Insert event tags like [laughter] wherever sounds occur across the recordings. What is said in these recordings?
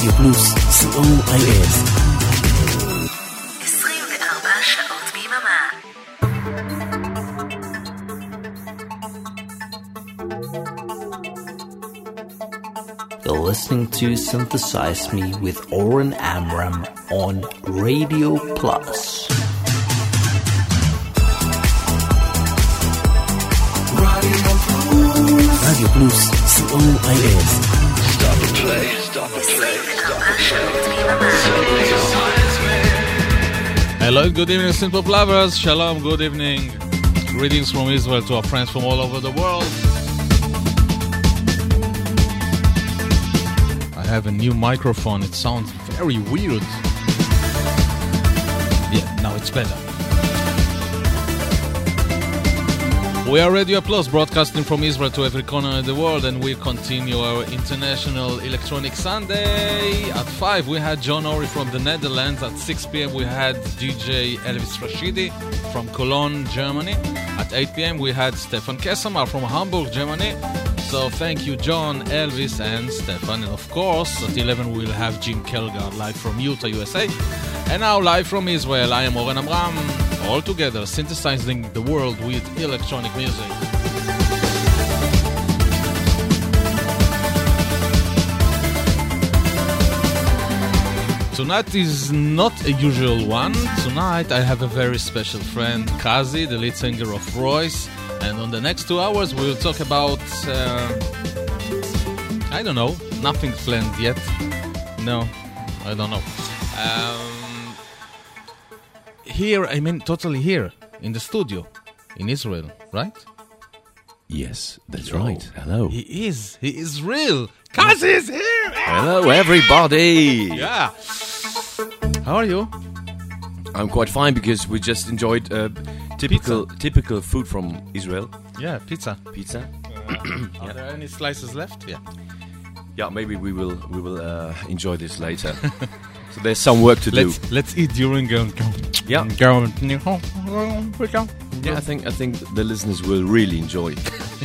רדיו פלוס, co.il. 24 שעות ביממה. You're listening to Synthesize Me with Oren Amram on Radio Plus. רדיו פלוס, co.il. 24 שעות ביממה. Hello, good evening, Simple Lovers. Shalom, good evening. Greetings from Israel to our friends from all over the world. I have a new microphone. It sounds very weird. Yeah, now it's better. We are Radio Plus, broadcasting from Israel to every corner of the world, and we continue our International Electronic Sunday. At 5, we had John Ori from the Netherlands. At 6 p.m., we had DJ Elvis Rashidi from Cologne, Germany. At 8 p.m., we had Stefan Kessamar from Hamburg, Germany. So thank you, John, Elvis, and Stefan. And of course, at 11, we'll have Jim Kelgar live from Utah, USA. And now, live from Israel, I am Oren Amram, all together synthesizing the world with electronic music. Tonight is not a usual one. Tonight I have a very special friend, Casi, the lead singer of RROYCE. And on the next two hours we'll talk about. Uh, I don't know, nothing planned yet. No, I don't know. Um, here, I mean, totally here, in the studio, in Israel, right? Yes, that's right. Hello. He is. He is real. Casi is here. Hello, everybody. Yeah. How are you? I'm quite fine because we just enjoyed uh, typical typical food from Israel. Yeah, pizza. Pizza. Are there any slices left? Yeah. Yeah, maybe we will we will uh, enjoy this later. [laughs] so there's some work to do. Let's let's eat during um, Yeah. Yeah, I think I think the listeners will really enjoy. it. [laughs]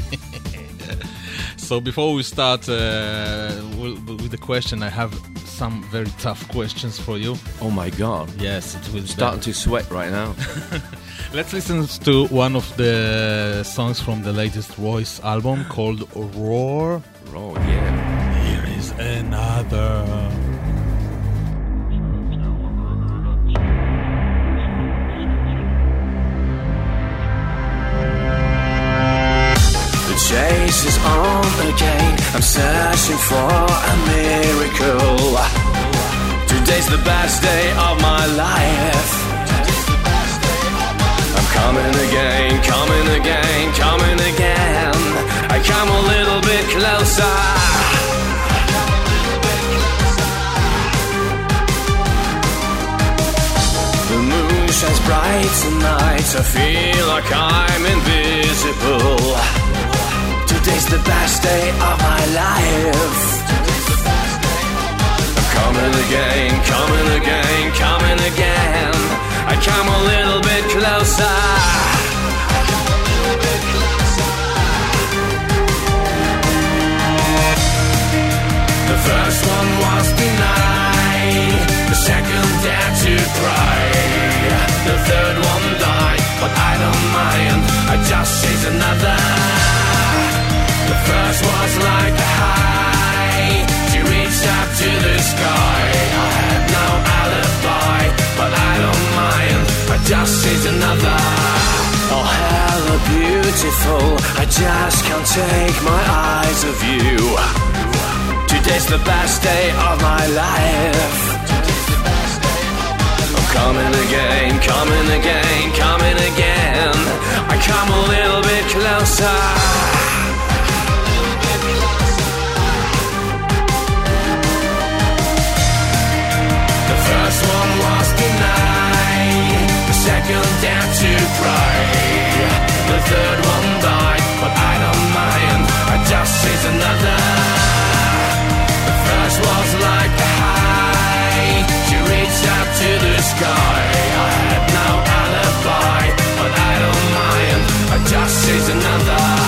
So before we start uh, with the question, I have some very tough questions for you. Oh my God! Yes, it will Starting to sweat right now. [laughs] Let's listen to one of the songs from the latest RROYCE album called Roar. oh yeah. Here is another. Chase is on again. I'm searching for a miracle. Today's the best day of my life. I'm coming again, coming again, coming again. I come a little bit closer. The moon shines bright tonight. I feel like I'm invisible. Today's the best day of my life. Coming again, coming again, coming again. I come a little bit closer. The first one was denied. The second dared to cry. The third one died, but I don't mind. I just chase another. Oh, hella beautiful. I just can't take my eyes off you. Today's the best day of my life. I'm coming again, coming again, coming again. I come a little bit closer. Second dared to cry. The third one died, but I don't mind. I just chase another. The first was like a high. She reached up to the sky. I had no alibi, but I don't mind. I just chase another.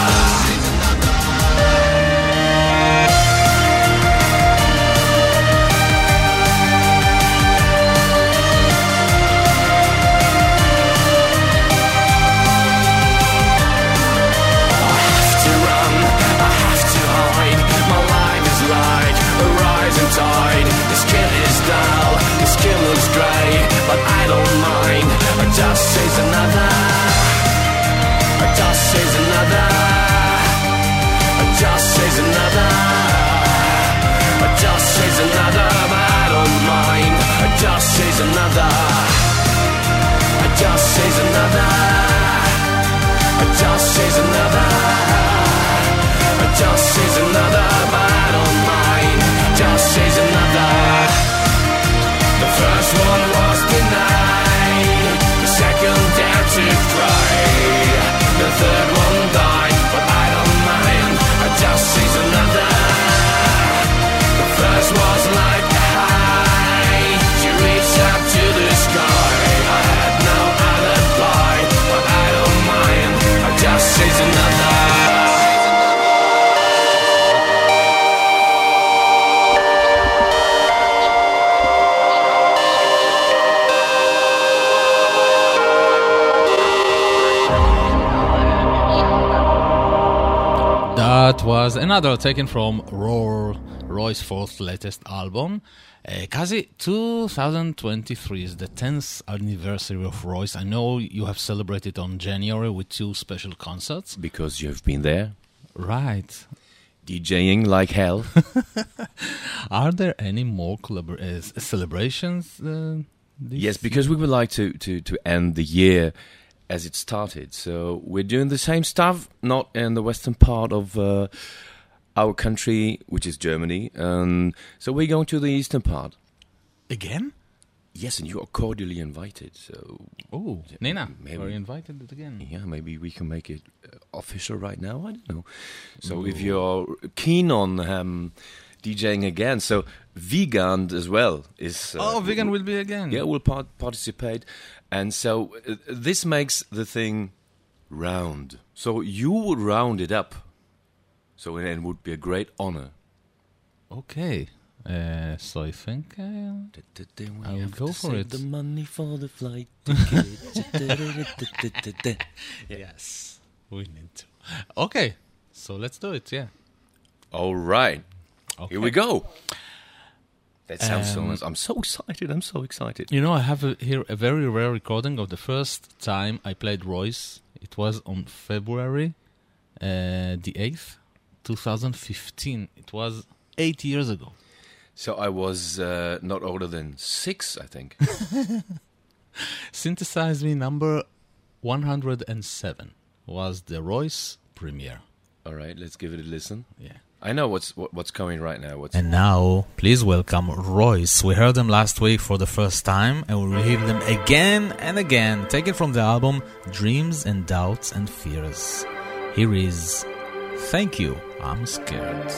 dust is another. A dust another. A dust another. A dust another. I don't mind. A dust another. A dust another. A dust another. A dust says another. Was another taken from Roar, RROYCE's fourth latest album. Uh, Casi, 2023 is the 10th anniversary of RROYCE. I know you have celebrated on January with two special concerts. Because you've been there, Right. DJing like hell. [laughs] Are there any more collabor- uh, celebrations? Uh, this yes, because we would like to, to, to end the year as it started. So we're doing the same stuff, not in the western part of uh, our country, which is Germany. Um, so we're going to the eastern part. Again? Yes, and you are cordially invited. So Oh, Nina, maybe. you invited again? yeah, maybe we can make it uh, official right now. I don't know. So if you're keen on um, DJing again, so Vegan as well is. Uh, Oh, vegan will be again. Yeah, we'll part- participate, and so uh, this makes the thing round. So you would round it up. So it would be a great honor. Okay. Uh, so I think. Uh, I will go for it. The money for the flight [laughs] ticket. [laughs] yes, we need to. Okay, so let's do it. Yeah. All right, Okay. here we go. That sounds so Um, nice. I'm so excited. I'm so excited. You know, I have a, here a very rare recording of the first time I played RROYCE. It was on February uh, the 8th, 2015. It was eight years ago. So I was uh, not older than six, I think. [laughs] Synthesize Me number 107 was the RROYCE premiere. All right, let's give it a listen. Yeah. I know what's what, what's coming right now. What's And now, please welcome RROYCE. We heard them last week for the first time, and we will hear them again and again, taken from the album Dreams and Doubts and Fears. Here is Thank You, I'm Scared.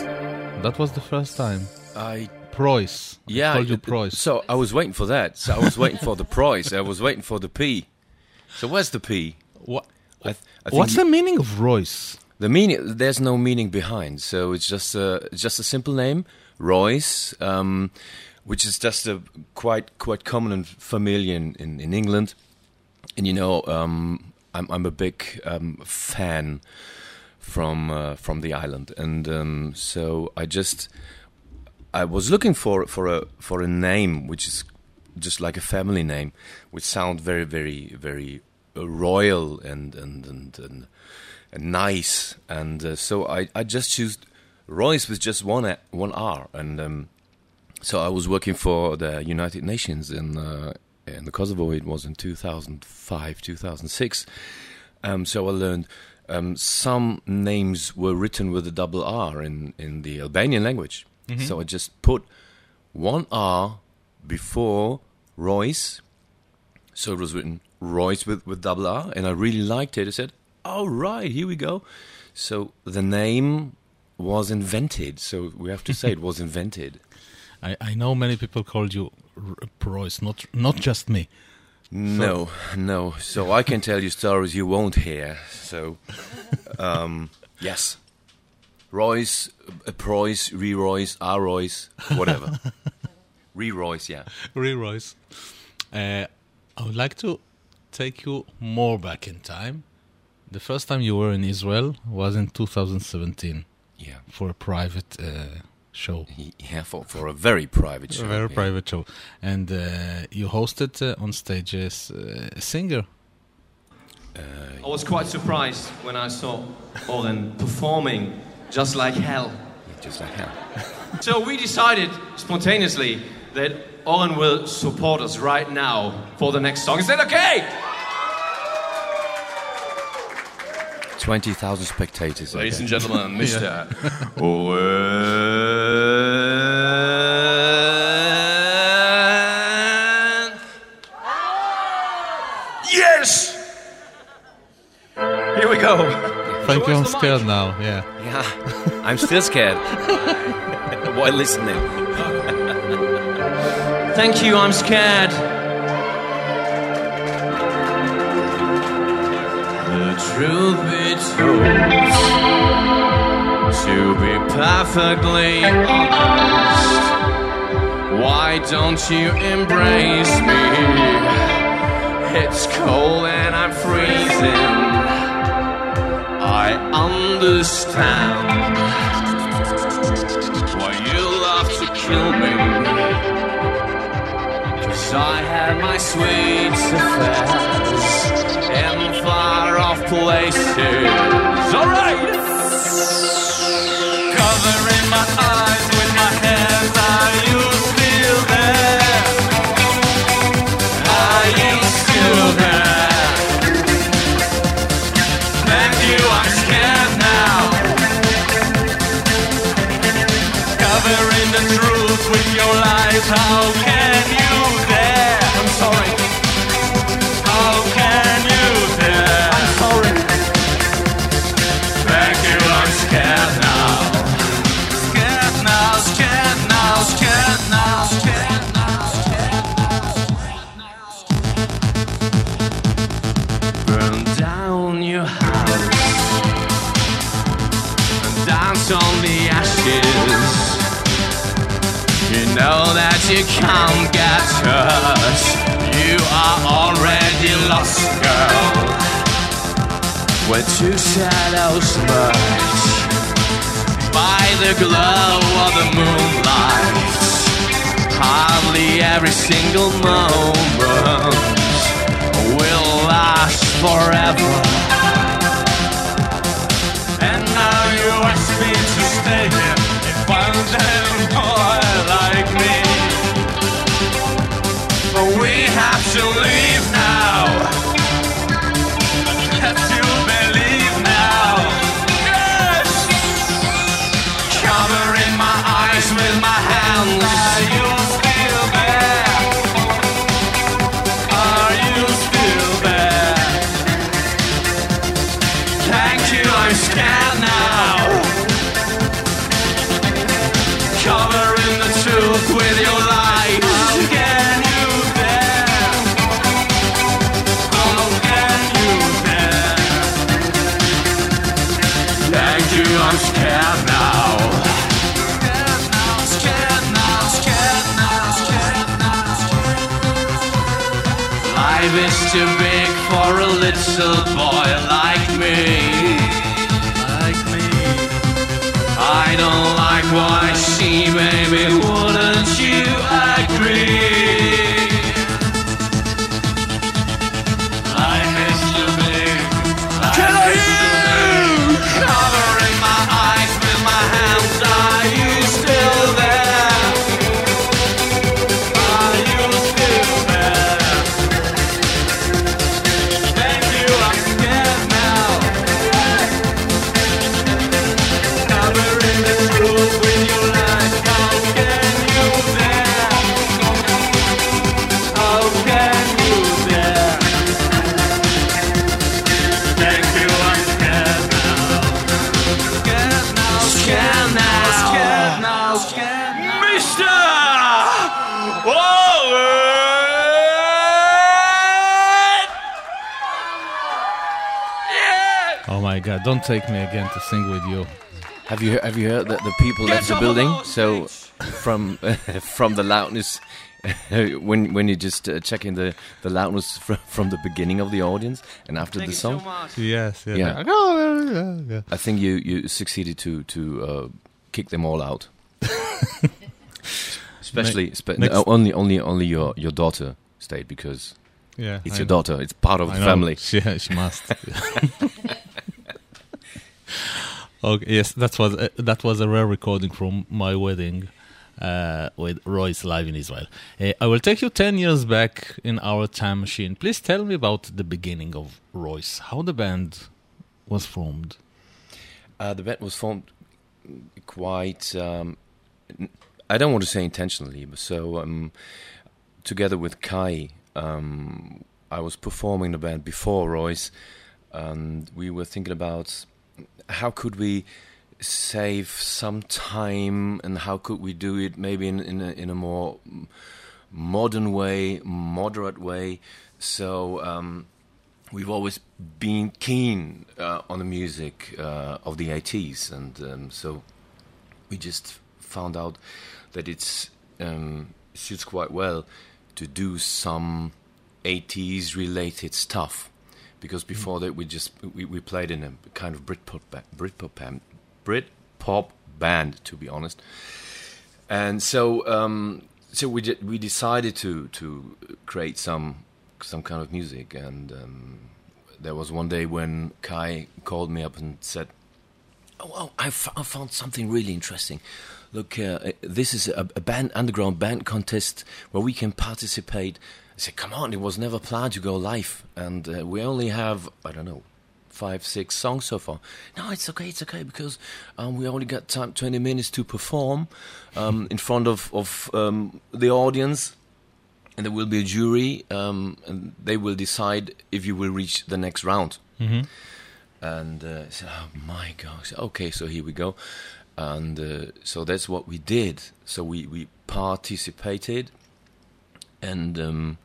That was the first time. I Preuss. I Yeah, called you it- Preuss. So I was waiting for that. So I was waiting for the price. I was waiting for the P. So where's the P? What, I, th- I think what's you- the meaning of RROYCE? The meaning? There's no meaning behind. So it's just a just a simple name, Royce, um, which is just a quite quite common and familiar in, in, in England. And you know, um, I'm I'm a big um, fan from uh, from the island, and um, so I just I was looking for for a for a name which is just like a family name, which sound very very very uh, royal and and and, and, and nice, and uh, so I I just chose Royce with just one one R, and um, so I was working for the United Nations in uh, in the Kosovo. It was in 2005 2006. Um, so I learned um, some names were written with a double R in, in the Albanian language. So I just put one R before Royce. So it was written Royce with, with double R, and I really liked it. I said, "All right, here we go." So the name was invented. So we have to say it was [laughs] invented. I, I know many people called you Royce, not not just me. No, no. So I can tell you stories you won't hear. So, um, yes. Royce, uh, Preuss, Re-Royce, R-Royce, whatever. [laughs] Re-Royce, yeah. Re-Royce. Uh, I would like to take you more back in time. The first time you were in Israel was in 2017 Yeah. for a private uh, show. Yeah, for, for a very private show. a very yeah. private show. And uh, you hosted uh, on stage as uh, a singer. I was quite surprised when I saw Oren performing just like hell. Just like hell. [laughs] So we decided spontaneously that Oren will support us right now for the next song. Is that okay? 20,000 spectators. Ladies okay. and gentlemen, [laughs] Mr. Owen. [laughs] Yes! Here we go. Thank you, I'm us scared mic. now. Yeah. Yeah, I'm still scared. [laughs] While listening. Thank you, I'm scared. Truth be told, to be perfectly honest, why don't you embrace me? It's cold and I'm freezing. I understand why you love to kill me. Cause I had my sweet affairs in places. Alright! Covering my eyes with my hands, are you still there? Are you still there? Thank you, I'm scared now. Covering the truth with your lies, how Two shadows merge by the glow of the moonlight. Hardly every single moment will last forever. And now you ask me to stay here if I'm a boy like me. But we have to leave now. A take me again to sing with you. Have you have you heard that the people Get left the building? of So from [laughs] from the loudness, [laughs] when when you just uh, checking the the loudness [laughs] from, from the beginning of the audience and after Thank the you so song. Yes, yeah. Yeah. Oh, yeah, yeah. I think you you succeeded to to uh, kick them all out. Especially, spe- next- uh, only only only your your daughter stayed because Yeah, it's I your know. daughter. It's part of I the know. family. She, she must. Okay, yes, that was a, that was a rare recording from my wedding uh, with RROYCE live in Israel. Uh, I will take you ten years back in our time machine. Please tell me about the beginning of RROYCE. How the band was formed. Uh, the band was formed quite. Um, I don't want to say intentionally, but so um, together with Kai, um, I was performing the band before RROYCE, and we were thinking about how could we save some time and how could we do it maybe in in a, in a more modern way, moderate way. So. Um, we've always been keen uh, on the music uh, of the 80s, and um, so we just found out that it's um, suits quite well to do some 80s related stuff because before that we just we, we played in a kind of Britpop ba- Britpop band, Britpop band to be honest, and so um, so we we decided to to create some some kind of music. And um, there was one day when Kai called me up and said oh, oh I, f- I found something really interesting. Look uh, this is a, a band underground band contest where we can participate said come on it was never planned to go live and uh, we only have I don't know five, six songs so far. No, it's okay, it's okay because um, we only got time, twenty minutes to perform um, in front of of um, the audience, and there will be a jury, um, and they will decide if you will reach the next round. Mm-hmm. And uh, I said, "Oh my gosh, okay, so here we go." And uh, so that's what we did. So we we participated, and um,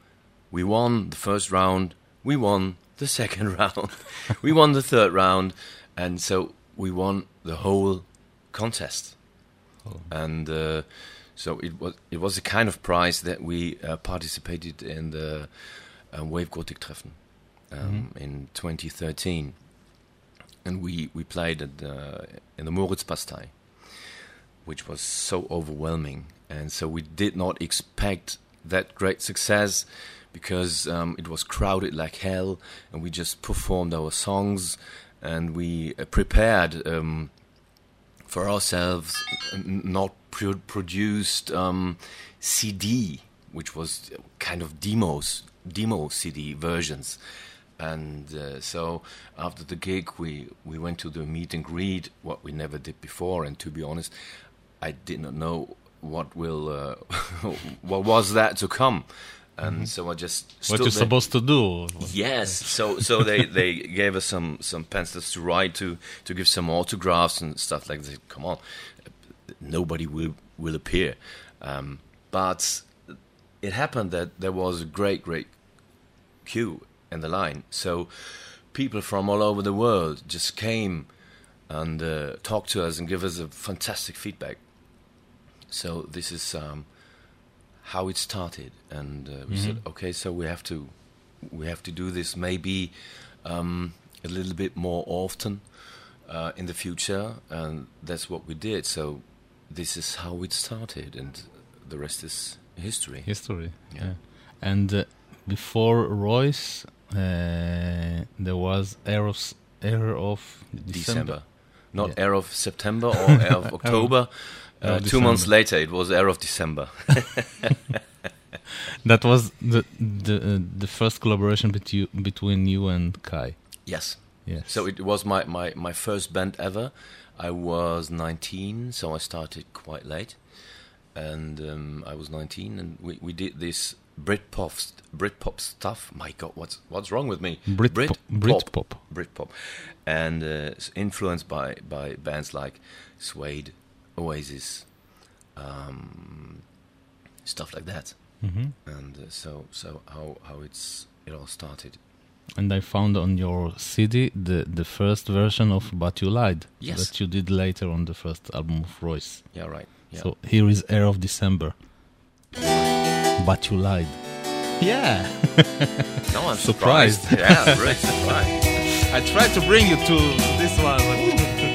we won the first round. We won the [laughs] second round. we won the third round, and so we won the whole contest. And uh, so it was it was a kind of prize that we uh, participated in the uh, Wave Gotik Treffen um, in 2013, and we we played at the, in the Moritzbastei, which was so overwhelming, and so we did not expect that great success because um, it was crowded like hell, and we just performed our songs, and we uh, prepared um, for ourselves not pro- produced um, CD, which was kind of demos, demo CD versions. And uh, so after the gig, we, we went to the meet and greet, what we never did before. And to be honest, I did not know what will uh, [laughs] what was that to come. And so I just What you're there. supposed to do? Yes, so so they, they [laughs] gave us some some pencils to write to to give some autographs and stuff like that. Come on, nobody will will appear, um, but it happened that there was a great great queue in the line. So people from all over the world just came and uh, talked to us and give us a fantastic feedback. So this is um, how it started, and uh, we said, okay, so we have to we have to do this maybe um, a little bit more often uh, in the future, and that's what we did. So this is how it started, and the rest is history. History. Yeah. And uh, before RROYCE, uh, there was Air of, Air of December. December. Not Yeah. Air of September or [laughs] Air of October. Air Uh, of two months later, it was Air of December. [laughs] [laughs] That was the the uh, the first collaboration between between you and Kai. yes. Yes. So it was my, my, my first band ever. I was 19, so I started quite late. And um, I was 19, and we, we did this Britpop st- Britpop stuff. My God, what's what's wrong with me? Brit Britpop. Britpop. Britpop, and uh, s- influenced by by bands like Suede, Oasis, um, stuff like that. hmm And uh, so so how how it's it all started. And I found on your CD the the first version of "But You Lied" Yes. that you did later on the first album of RROYCE. Yeah, right. Yeah. So here is "Air of December." But you lied. Yeah. [laughs] no, I'm surprised. surprised. yeah, really surprised. [laughs] I tried to bring you to this one, but [laughs]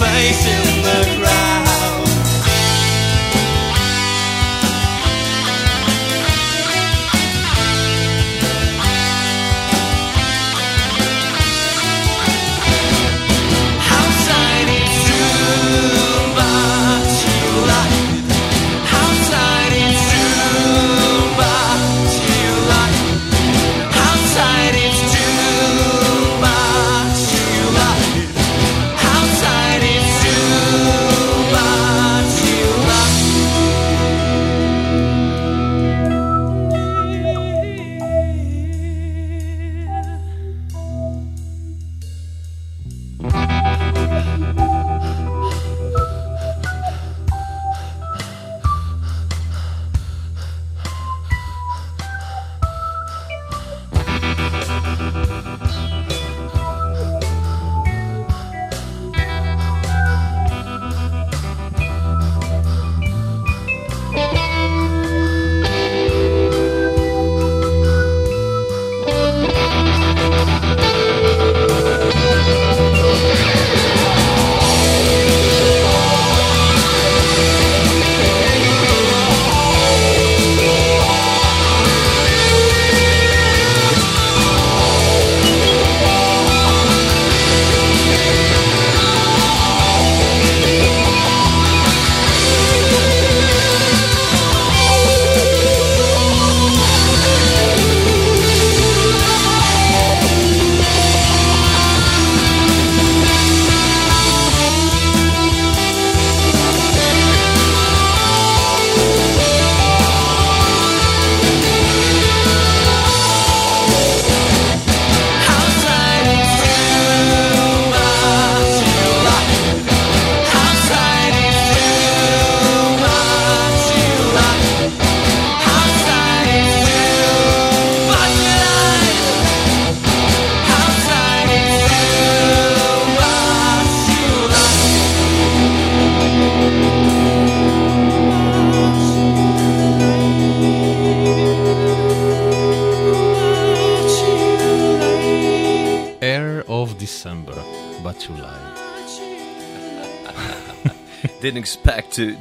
faces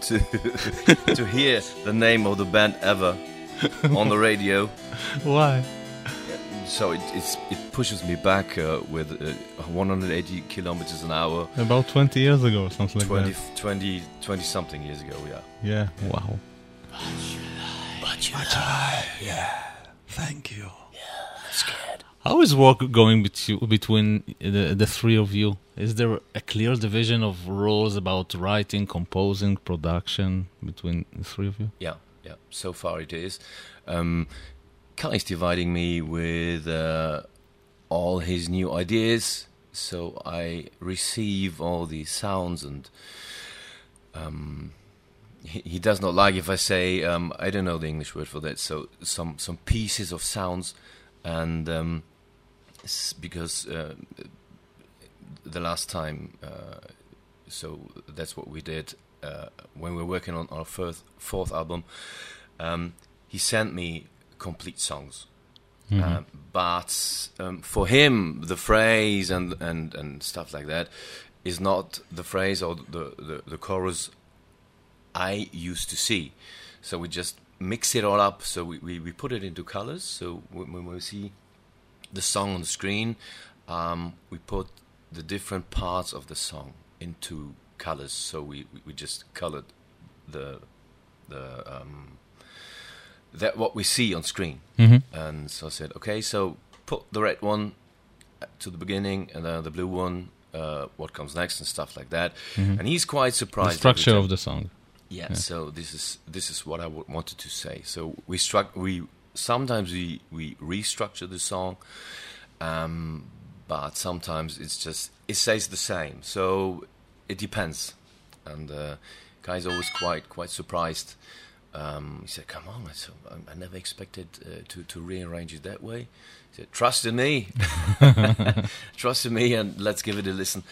to [laughs] to hear the name of the band ever on the radio. [laughs] Why? So it it pushes me back uh, with uh, 180 kilometers an hour. About 20 years ago, or something like 20, that. 20, 20 something years ago, yeah. Yeah. Wow. Is work going betw- between the, the three of you? Is there a clear division of roles about writing, composing, production between the three of you? Yeah, yeah. So far it is. Um, Kai is dividing me with uh, all his new ideas, so I receive all the sounds, and um, he, he does not like if I say um, I don't know the English word for that. So some some pieces of sounds, and um, because uh, the last time, uh, so that's what we did uh, when we were working on our first fourth album. Um, he sent me complete songs, uh, but um, for him, the phrase and, and, and stuff like that is not the phrase or the, the, the chorus I used to see. So we just mix it all up. So we, we, we put it into colors. So when we see the song on the screen, um, we put the different parts of the song into colors. So we, we, just colored the the um, that what we see on screen. And so I said, okay, so put the red one to the beginning, and then the blue one. Uh, what comes next and stuff like that, and he's quite surprised. every structure of the song. Yeah, so this is this is what I w- wanted to say. So we struck we sometimes we we restructure the song, um, but sometimes it's just it stays the same. So it depends, and uh, Kai's always quite quite surprised. Um, he said, "Come on!" I "I, never expected uh, to to rearrange it that way." He said, "Trust in me, [laughs] [laughs] trust in me, and let's give it a listen."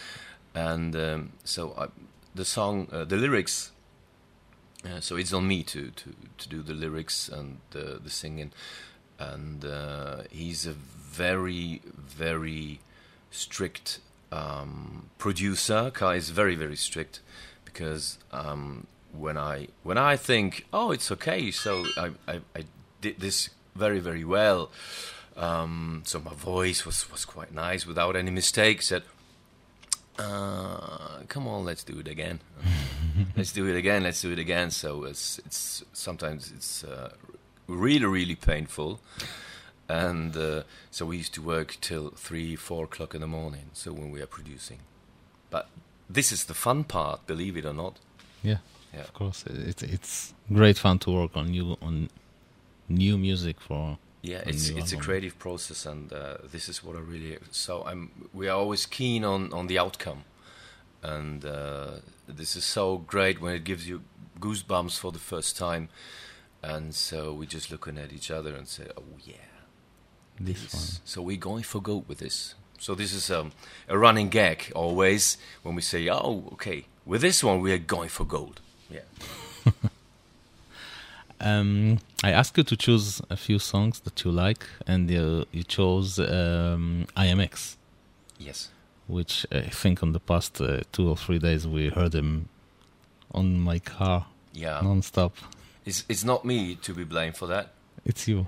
And um, so I, the song, uh, the lyrics uh, so it's on me to, to, to do the lyrics and the, the singing. And uh, he's a very, very strict um, producer. Kai is very, very strict because um, when I when I think, oh, it's okay, so I, I, I did this very, very well. Um, so my voice was, was quite nice without any mistakes. Uh, come on, let's do it again. [laughs] let's do it again. Let's do it again. So it's it's sometimes it's uh, really really painful, and uh, so we used to work till three four o'clock in the morning. So when we are producing, but this is the fun part, believe it or not. Yeah, Yeah. of course. It's it's great fun to work on new on new music for. Yeah, it's it's a creative process, and uh, this is what I really. So I'm. We are always keen on on the outcome, and uh, this is so great when it gives you goosebumps for the first time, and so we're just looking at each other and say, "Oh yeah, This one. So we're going for gold with this. So this is um, a running gag always when we say, "Oh, okay, with this one we are going for gold." Yeah. [laughs] Um, I asked you to choose a few songs that you like, and you, you chose um, IAMX, Yes. which I think on the past uh, two or three days we heard him on my car Yeah. non-stop. It's it's not me to be blamed for that. It's you.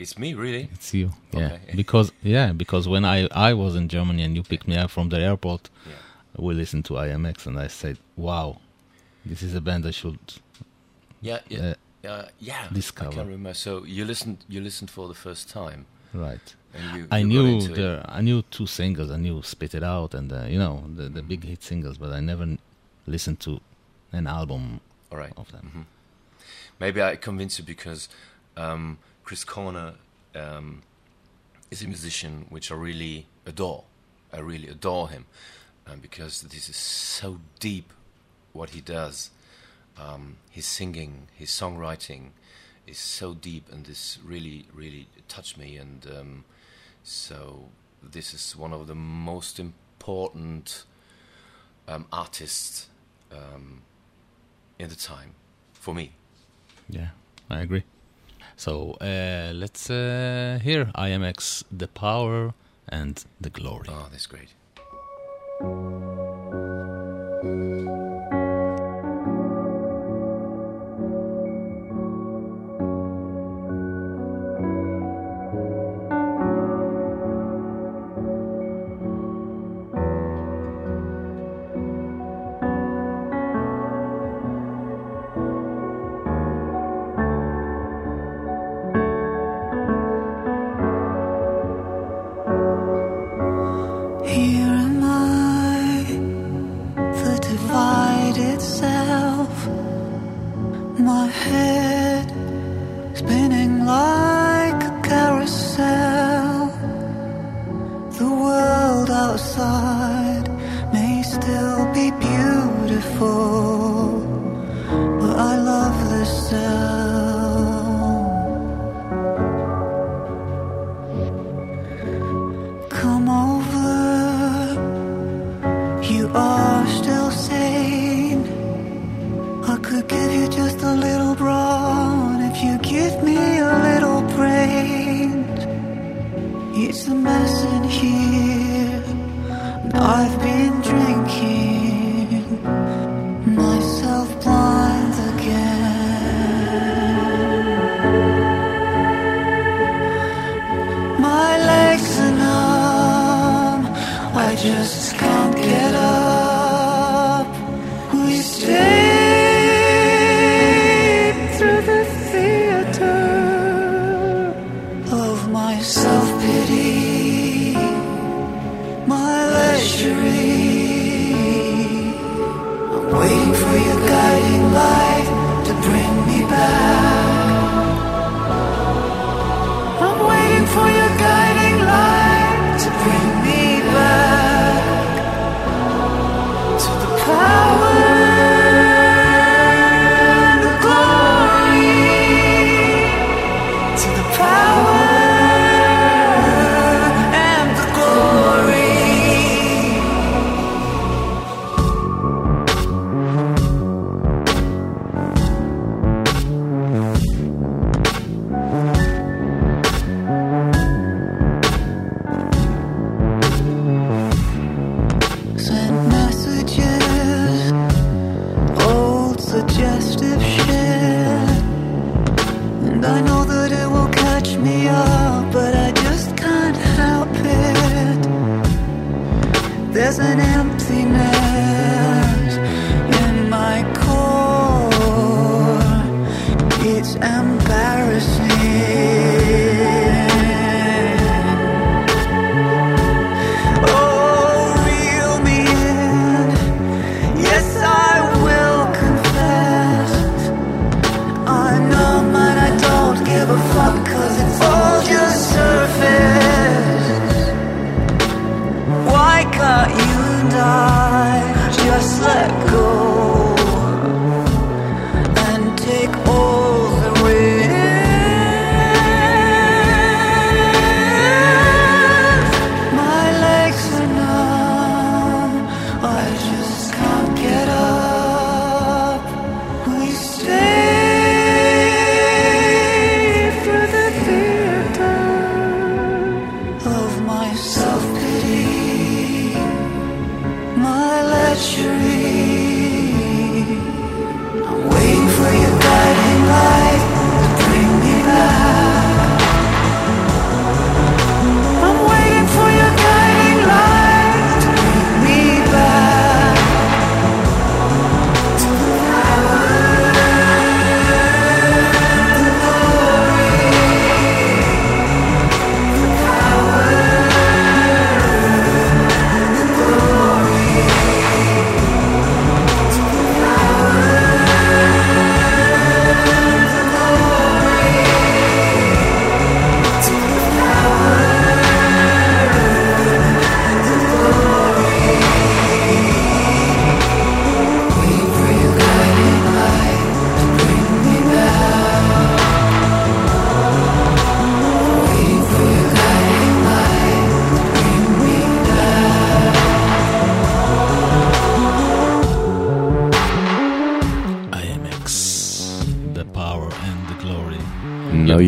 It's me, really. It's you. Yeah. Okay. Because yeah, because when I I was in Germany and you picked me up from the airport, Yeah. we listened to IAMX and I said, "Wow, this is a band I should." Yeah, yeah, Uh, uh, yeah. discover. I can remember. So you listened, you listened for the first time, Right. and you. I you knew it. the I knew two singles. I knew "Spit It Out" and uh, you know the the big hit singles, but I never n- listened to an album All right. of them. Mhm. Maybe I convinced you because um, Chris Corner um, is a musician which I really adore. I really adore him, um, because this is so deep what he does. Um, his singing, his songwriting is so deep, and this really, really touched me. And um, so, this is one of the most important um, artists um, in the time for me. Yeah, I agree. So uh, let's uh, hear IAMX, the power and the glory. Oh, that's great.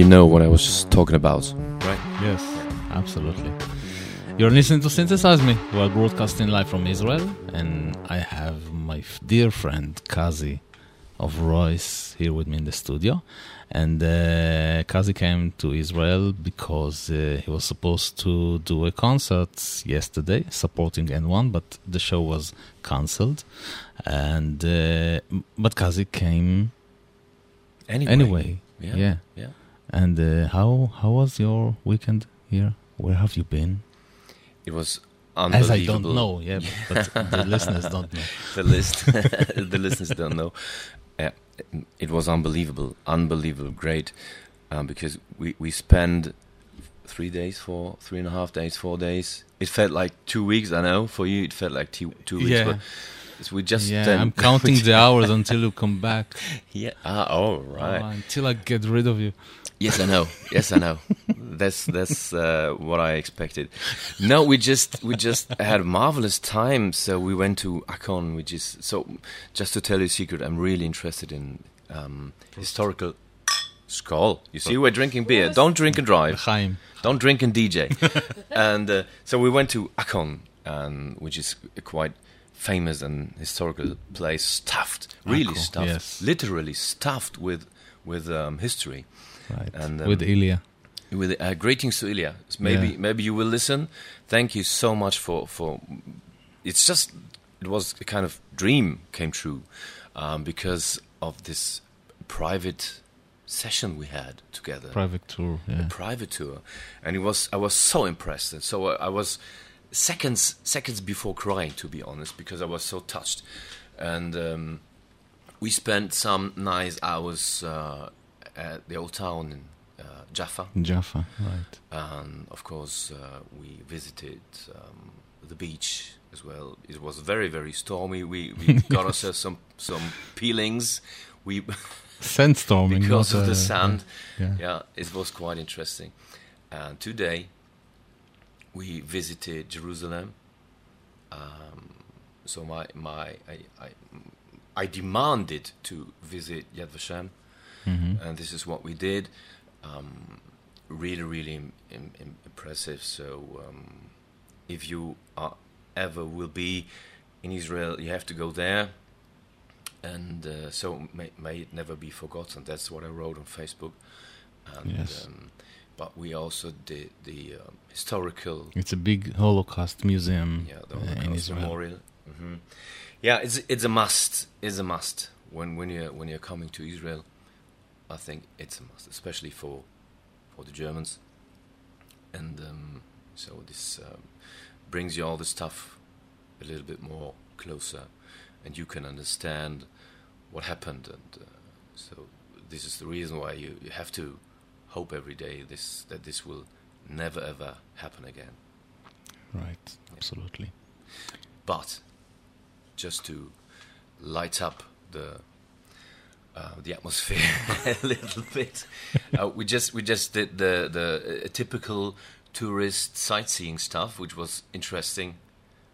you know what I was just talking about. Right? Yes, absolutely. You're listening to Synthesize Me. We are broadcasting live from Israel, and I have my f- dear friend Casi of RROYCE here with me in the studio. And uh, Casi came to Israel because uh, he was supposed to do a concert yesterday supporting N1, but the show was cancelled. And uh, but Casi came anyway. anyway. Yeah, yeah. yeah. And uh, how how was your weekend here? Where have you been? It was unbelievable. As I don't know, yeah, but the [laughs] listeners don't know. the list, [laughs] the listeners don't know. Yeah, it was unbelievable, unbelievable, great, um, because we we spent three days, four, three and a half days, four days. It felt like two weeks. I know for you it felt like two, two weeks. Yeah. So we just yeah. Then, I'm [laughs] counting the hours until you come back. Yeah. Ah, oh right. Oh, until I get rid of you. Yes, I know. Yes, I know. That's that's uh, what I expected. No, we just we just had a marvelous time. So we went to Akon, which is so. Just to tell you a secret, I'm really interested in um, historical. Skull. You see, we're drinking beer. Don't drink and drive. Chaim. Don't drink and DJ. [laughs] and uh, so we went to Akon, um, which is a quite famous and historical place, stuffed, really Akon, stuffed, yes. literally stuffed with with um, history. Right. And, um, With Ilya. With uh, greetings to Ilya. Maybe Yeah. maybe you will listen. Thank you so much for for. It's just it was a kind of dream came true um, because of this private session we had together Private tour. Yeah. private tour, and it was I was so impressed, and so I, I was seconds seconds before crying, to be honest, because I was so touched, and um, we spent some nice hours uh, at the old town in uh, Jaffa, Jaffa. Right. and of course uh, we visited um, the beach as well. It was very very stormy. We we [laughs] got ourselves some some peelings. We [laughs] Sandstorming. [laughs] because of the uh, sand. Yeah. Yeah, it was quite interesting. And today we visited Jerusalem. Um, so my my I, I I demanded to visit Yad Vashem, Mhm. and this is what we did. Um, really, really im- im- im- impressive. So um, if you are, ever will be in Israel, you have to go there and uh, so may, may it never be forgotten. That's what I wrote on Facebook. And, Yes. um, but we also did the um, historical, It's a big Holocaust museum yeah, the uh, in Israel. memorial. hmm Yeah, it's it's a must. It's a must when when you when you're coming to Israel. I think it's a must, especially for for the Germans. And um, so this um, brings you all the stuff a little bit more closer, and you can understand what happened. And uh, so this is the reason why you, you have to hope every day this that this will never ever happen again. Right. Absolutely. But just to light up the uh, the atmosphere [laughs] a little bit, uh, we just we just did the the uh, typical tourist sightseeing stuff, which was interesting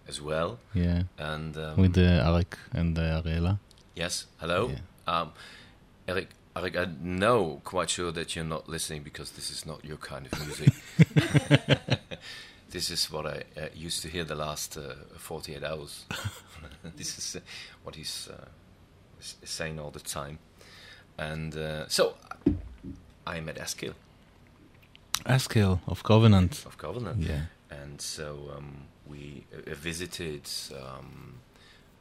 as well. Yeah. And um, With the Arik and the Ariela. yes, hello, Yeah. um, Eric. Eric, I know quite sure that you're not listening because this is not your kind of music. [laughs] [laughs] this is what I uh, used to hear the last uh, 48 hours. this is uh, what he's uh, saying all the time. And uh, so I'm at Eskil Askill of Covenant. of Covenant. Yeah. And so um, we uh, visited um,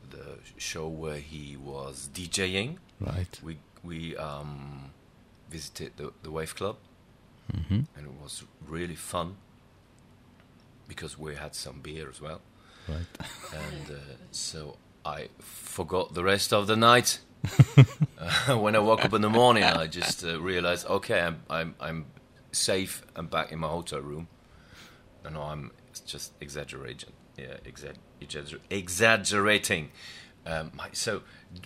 the show where he was DJing. Right. We we um, visited the, the Wave Club, hmm and it was really fun because we had some beer as well. Right. And uh, so I forgot the rest of the night. Uh, [laughs] when I woke up in the morning, I just uh, realized, okay, I'm I'm I'm safe. I'm back in my hotel room. And I'm just exaggerating. Yeah, exa- exagger- exaggerating. Um, my, so, d-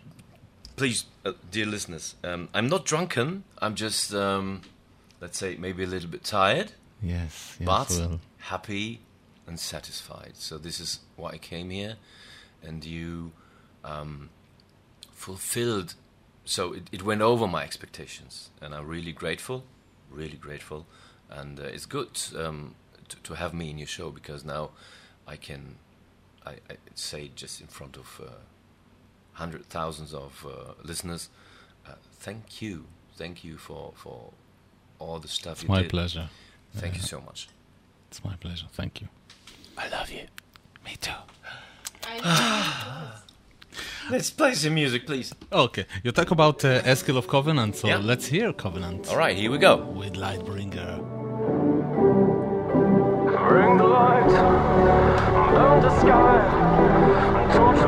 please, uh, dear listeners, um, I'm not drunken. I'm just, um, let's say, maybe a little bit tired Yes. yes but well. happy and satisfied. So this is why I came here, and you um, fulfilled. So it, it went over my expectations, and I'm really grateful, really grateful, and uh, it's good um, to, to have me in your show because now I can, I, I say just in front of uh, hundred thousands of uh, listeners. Uh, thank you, thank you for for all the stuff It's you my did. pleasure. Thank you so much. It's my pleasure. Thank you. I love you. Me too. [sighs] [laughs] Let's play some music, please. Okay. You talk about uh, Eskil of Covenant, so Yeah. let's hear Covenant. All right, here we go. With Lightbringer. Bring the light down the sky and torch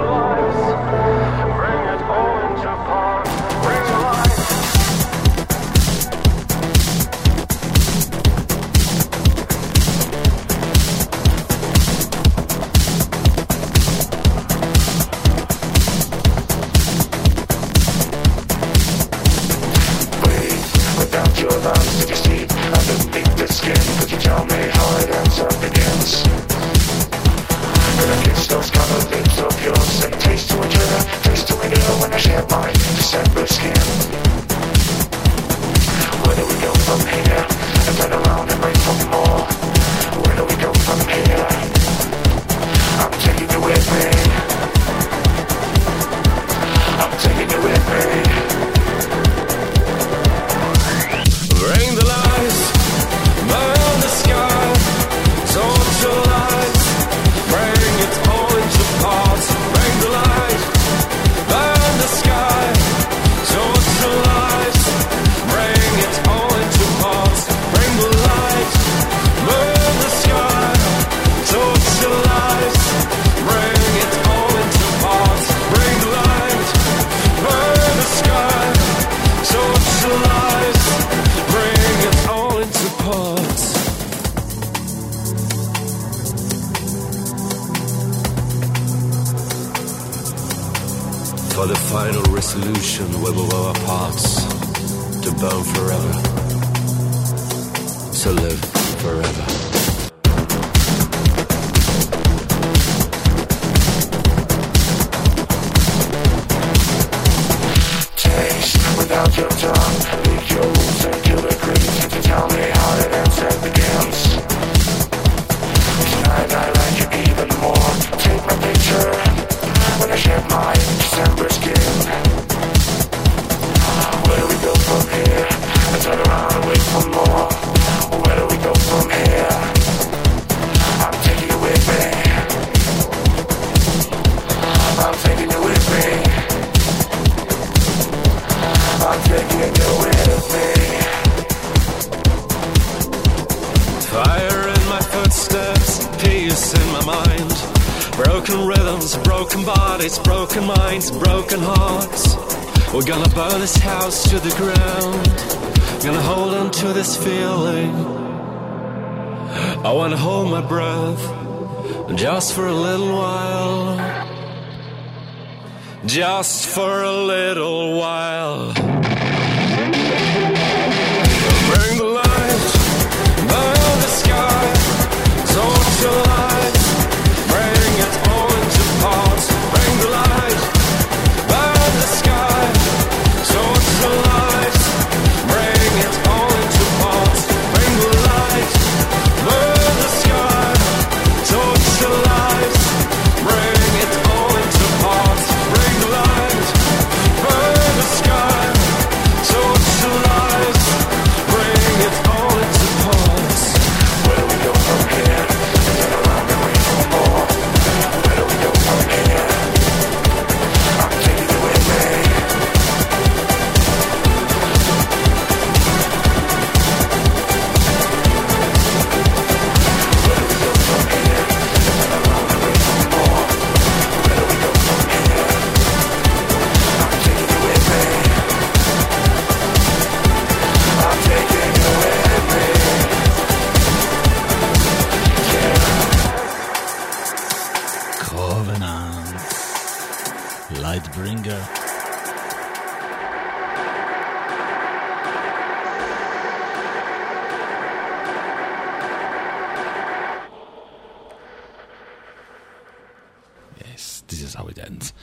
just for a little while, just for a little. this is how it ends.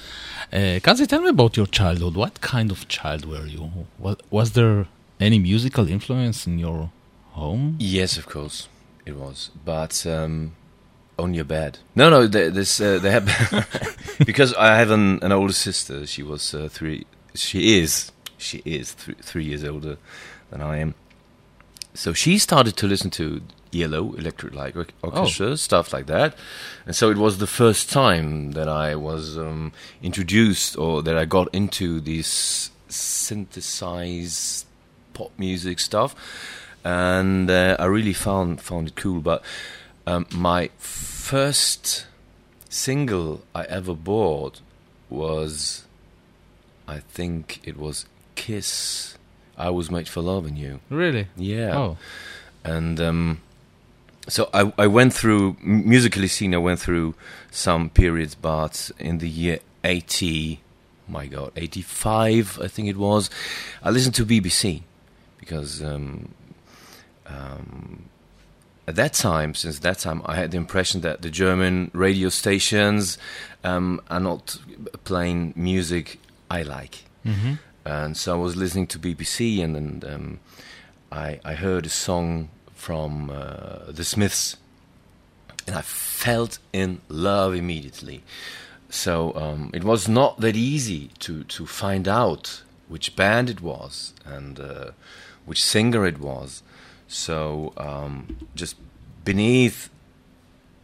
Uh, Casi, tell me about your childhood. What kind of child were you? Was there any musical influence in your home? Yes, of course, it was. But um, on your bed? No, no. They, this uh, they have [laughs] because I have an, an older sister. She was uh, three. She is. She is th- three years older than I am. So she started to listen to ELO, Electric Light Orchestra, oh. stuff like that. And so it was the first time that I was um, introduced or that I got into this synthesized pop music stuff, and uh, I really found found it cool. But um, my first single I ever bought was, I think it was Kiss. I was made for loving you. Really? Yeah. Oh. And um, so I, I went through musically seen. I went through some periods, but in the year eighty, my God, eighty five, I think it was. I listened to BBC because um, um, at that time, since that time, I had the impression that the German radio stations um, are not playing music I like, mm-hmm. and so I was listening to BBC, and then um, I, I heard a song from uh, the Smiths, and I felt in love immediately. So um, it was not that easy to, to find out which band it was and uh, which singer it was. So um, just beneath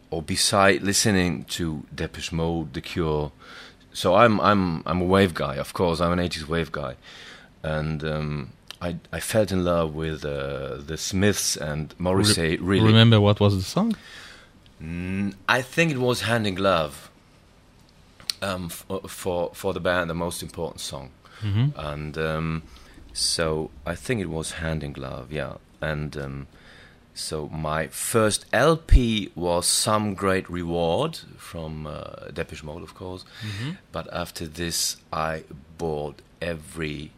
or beside listening to Depeche Mode, The Cure. So I'm I'm I'm a wave guy, of course. I'm an 80s wave guy, and um, I I felt in love with uh, the Smiths and Morrissey. really, Remember what was the song? Mm, I think it was Hand in Glove. Um, f- for for the band, the most important song, Mm-hmm. and um, so I think it was Hand in Glove, yeah. And um, so my first LP was Some Great Reward from uh, Depeche Mode, of course. But after this, I bought every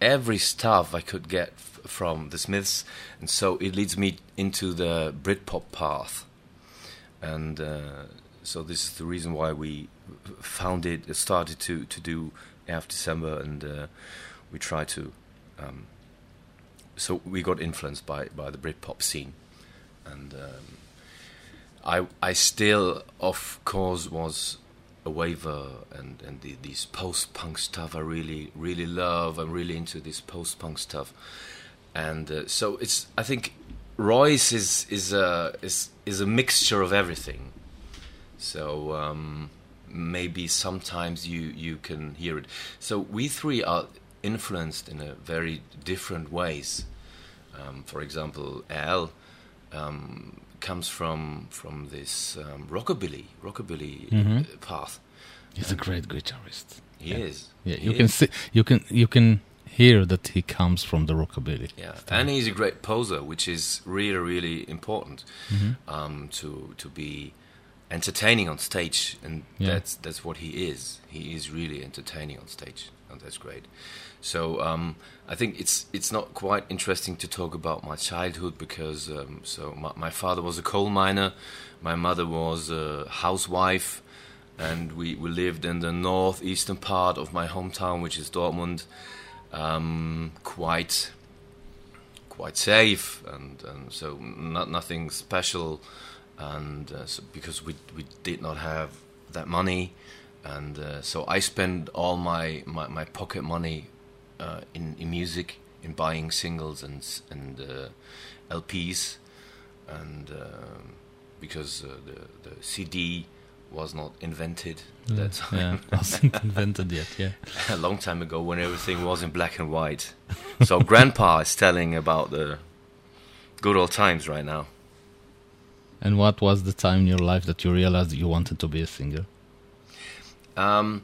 every stuff I could get f- from the Smiths, and so it leads me into the Britpop path and uh, so this is the reason why we founded, started to to do after December, and uh, we try to. Um, so we got influenced by by the Britpop scene, and um, I I still of course was a waver and and the, these post punk stuff I really really love. I'm really into this post punk stuff, and uh, so it's I think RROYCE is is a is is a mixture of everything. So um, maybe sometimes you you can hear it. So we three are influenced in a very different ways. Um, for example, Al um, comes from from this um, rockabilly rockabilly Mhm. uh, path. He's a great guitarist. He is. Yeah, He you is. can see, you can you can hear that he comes from the rockabilly. Yeah, and he's a great poser, which is really, really important Mm-hmm. um, to to be entertaining on stage, and Yeah. that's that's what he is. He is really entertaining on stage, and that's great. So um, I think it's it's not quite interesting to talk about my childhood because um, so my, my father was a coal miner, my mother was a housewife, and we, we lived in the northeastern part of my hometown, which is Dortmund. Um, quite quite safe and, and so not nothing special and uh, so because we we did not have that money and uh, so I spent all my my, my pocket money uh, in, in music in buying singles and and uh, LPs and um because uh, the the CD was not invented at that time Yeah, [laughs] wasn't invented yet. Yeah. a long time ago when everything was in black and white. So grandpa [laughs] is telling about the good old times right now. And what was the time in your life that you realized you wanted to be a singer? Um,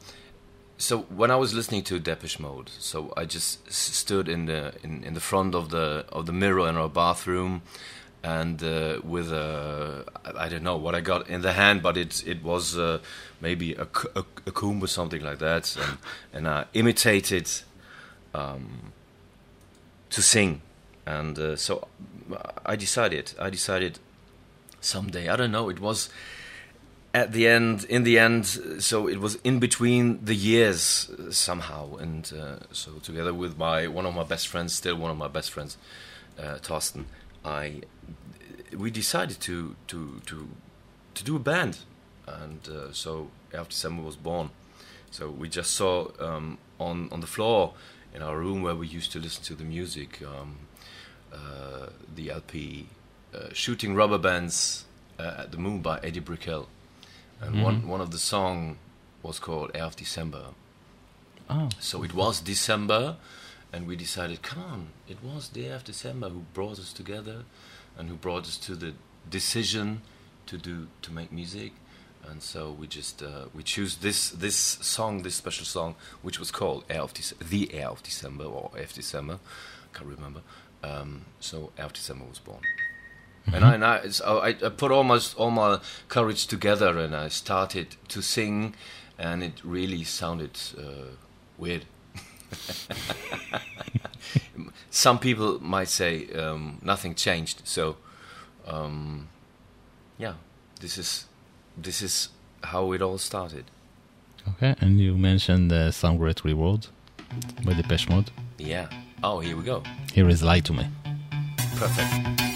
so when I was listening to Depeche Mode, so I just stood in the in, in the front of the of the mirror in our bathroom, and uh, with a I don't know what I got in the hand, but it it was uh, maybe a comb or something like that, and and I imitated um, to sing, and uh, so I decided I decided someday I don't know it was at the end in the end so it was in between the years somehow and uh, so together with my one of my best friends still one of my best friends uh, Torsten I we decided to to to to do a band and uh, so after December was born so we just saw um, on on the floor in our room where we used to listen to the music um, uh, the LP uh, Shooting Rubber Bands uh, at the Moon by Edie Brickell. And one, one of the song was called Air of December. Oh, So it was December, and we decided, come on, it was the Air of December who brought us together and who brought us to the decision to do to make music. And so we just uh, we choose this this song, this special song, which was called Air of Dece- the Air of December or Air of December, I can't remember. Um, so Air of December was born. Mm-hmm. And I, and I, so oh, I, I put almost all my courage together and I started to sing, and it really sounded uh, weird. [laughs] Some people might say um, nothing changed. So, um, yeah, this is this is how it all started. Okay, and you mentioned the some great reward by the Mode. Yeah. Oh, here we go. Here is "Lie to Me." Perfect.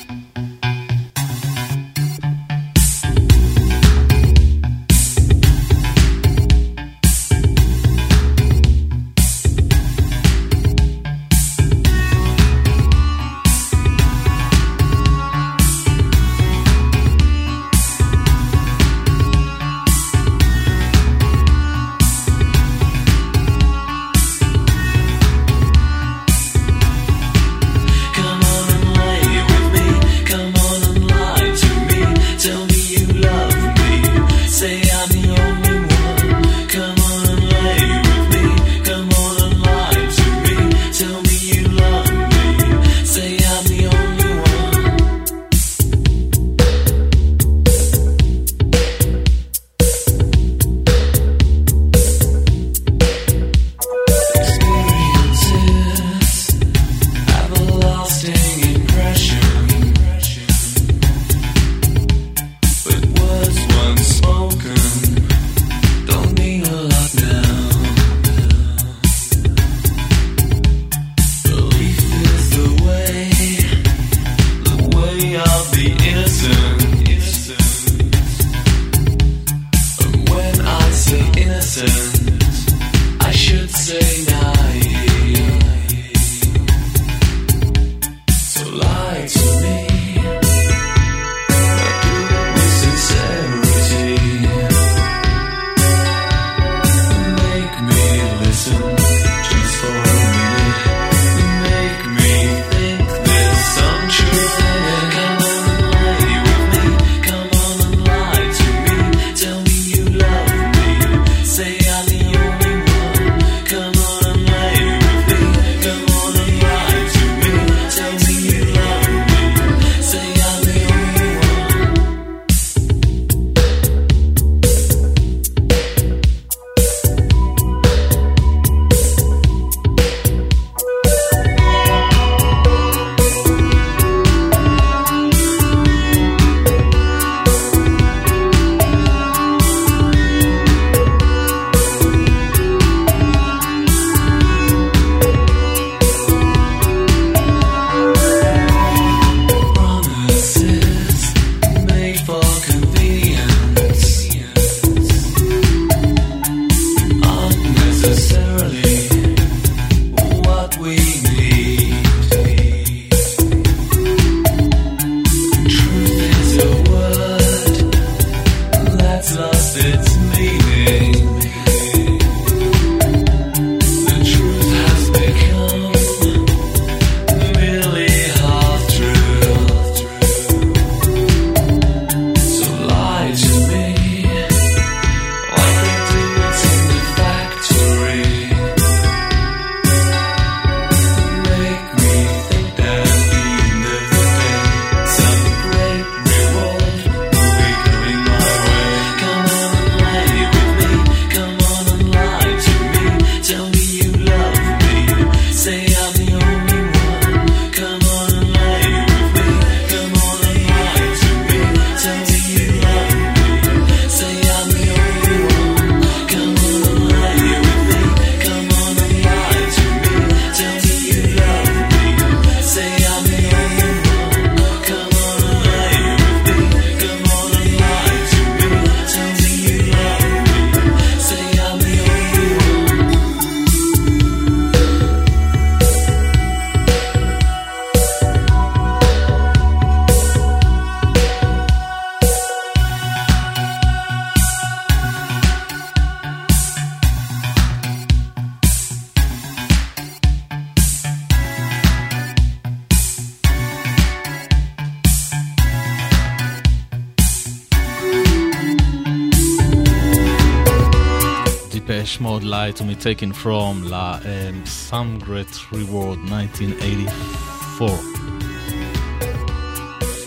taken from La um, Some Great Reward 1984. Four?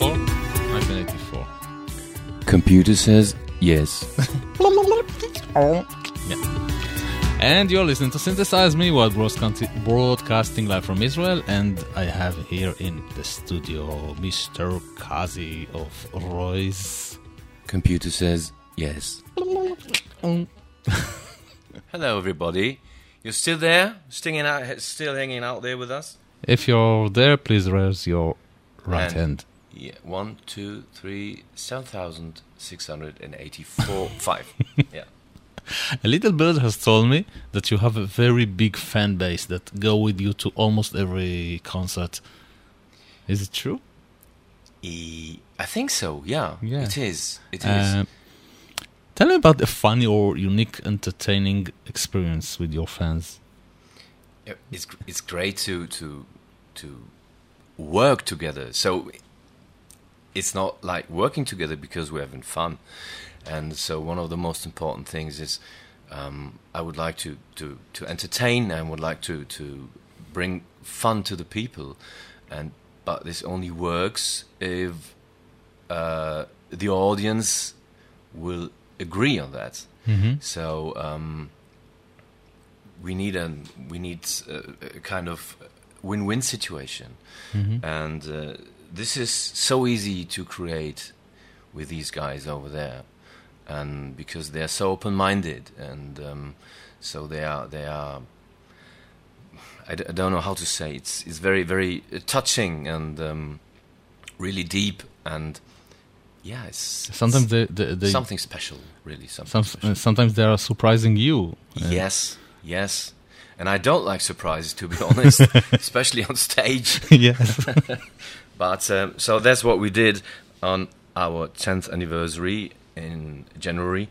1984. Computer says yes. [laughs] Oh. yeah. And you're listening to Synthesize Me while broadcasting live from Israel. And I have here in the studio Mr. Casi of RROYCE. Computer says yes. [laughs] Hello, everybody. You're still there? Stinging out, still hanging out there with us? If you're there, please raise your right And- hand. Yeah. One, two, three, seven thousand six hundred and eighty-four. [laughs] five. Yeah. A little bird has told me that you have a very big fan base that go with you to almost every concert. Is it true? E- I think so. Yeah. Yeah. It is. It is. Um, tell me about a funny or unique, entertaining experience with your fans. It's it's great to to to work together. So it's not like working together because we're having fun. And so one of the most important things is um, I would like to, to, to entertain and would like to, to bring fun to the people. And but this only works if uh, the audience will agree on that. So um, we need a we need a, a kind of win-win situation, and uh, this is so easy to create with these guys over there, and because they're so open-minded, and um, so they are they are. I, d- I don't know how to say it's it's very very touching and um, really deep and yeah it's Sometimes it's they, they, they something special really something some, special. uh, sometimes they are surprising you. Uh, Yes, yes. And I don't like surprises, to be [laughs] honest, [laughs] especially on stage. [laughs] yes. But um, so that's what we did on our 10th anniversary in January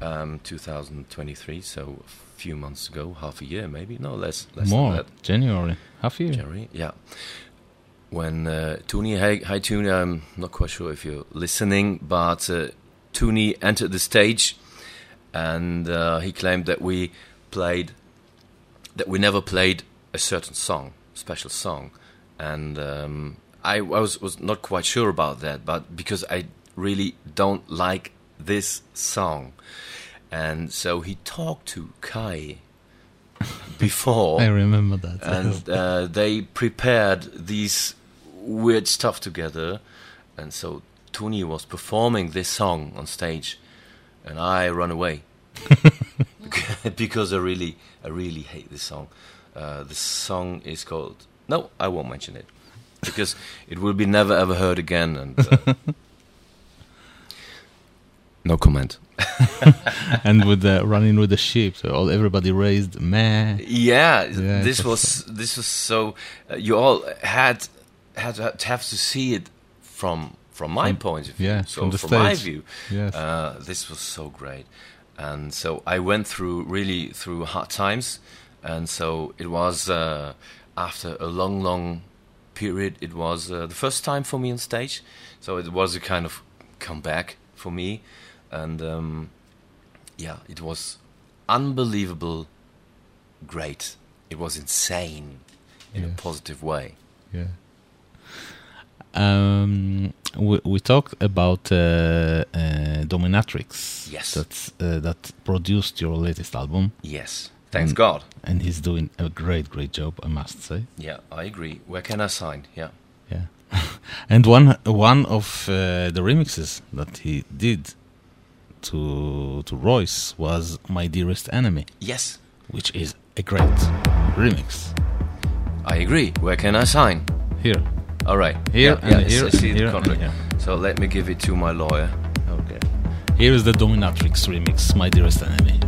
um, 2023. So a few months ago, half a year maybe. No, less. less More. Than that. January. Half a year. January, yeah. When uh, Tony, hi, hi Tony, I'm not quite sure if you're listening, but uh, Tony entered the stage and uh, he claimed that we played, that we never played a certain song, special song. And um, I, I was, was not quite sure about that, but because I really don't like this song. And so he talked to Kai before. I remember that. and uh, they prepared these weird stuff together. And so Tony was performing this song on stage and I run away [laughs] [laughs] because I really I really hate this song. Uh, the song is called no I won't mention it because it will be never ever heard again and uh, [laughs] no comment [laughs] and with the running with the sheep, so all everybody raised meh. Yeah, Yeah, this was this was so. Uh, you all had had to have to see it from from my From- point of view. yeah, so from the from my stage. view, Yes. uh, this was so great, and so I went through really through hard times, and so it was uh, after a long, long period. It was uh, the first time for me on stage, so it was a kind of comeback for me, and um, yeah, it was unbelievable great. It was insane in a positive way. Yeah. Um, we, we talked about uh, uh, Dominatrix. Yes. That's, uh, that produced your latest album, Yes. Thanks Mm. God. and he's doing a great, great job, I must say. Yeah, I agree. Where can I sign? Yeah. Yeah. [laughs] and one one of uh, the remixes that he did to to RROYCE was My Dearest Enemy, Yes, which is a great remix. I agree. Where can I sign? Here. All right. Here yeah, and yeah, here I see and the contract. here. So let me give it to my lawyer. Okay. Here is the Dominatrix remix, My Dearest Enemy,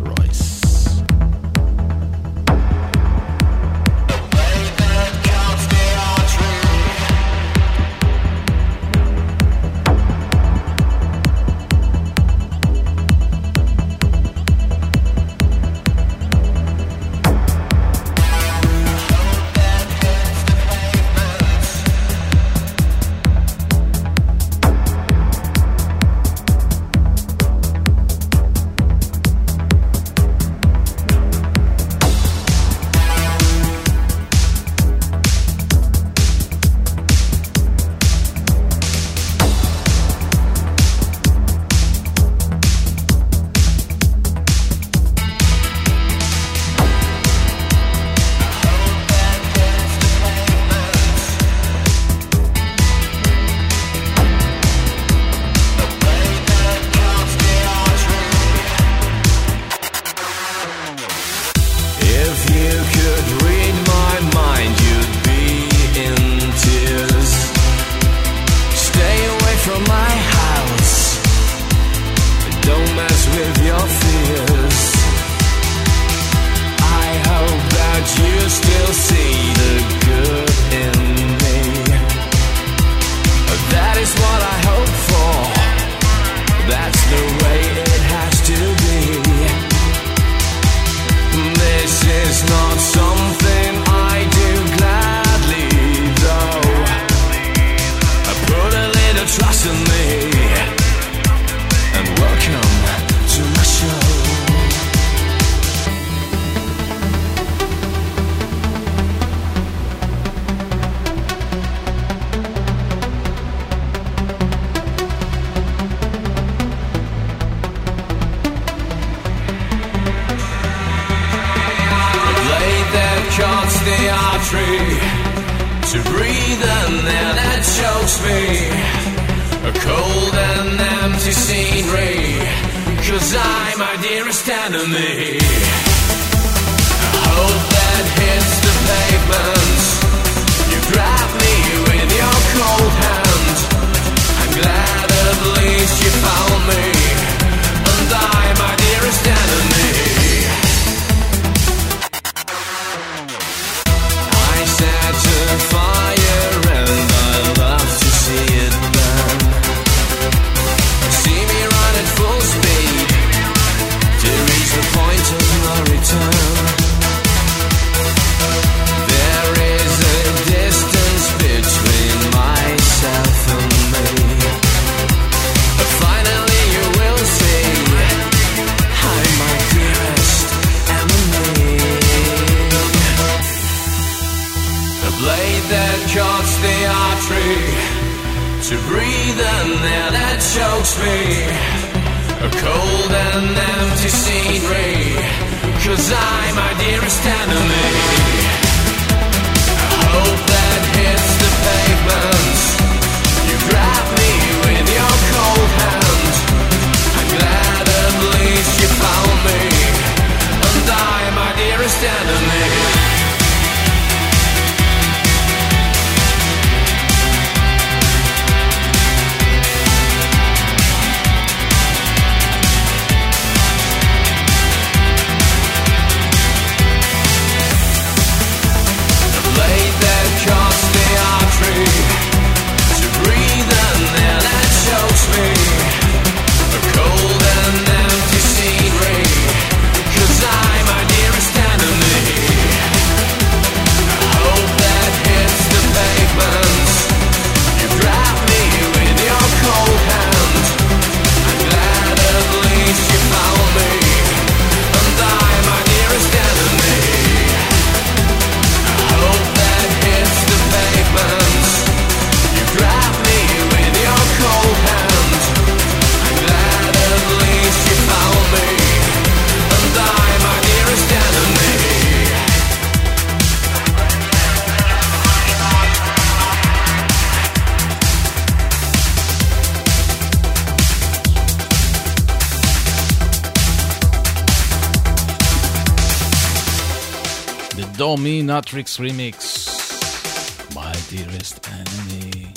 Dominatrix remix. My dearest enemy.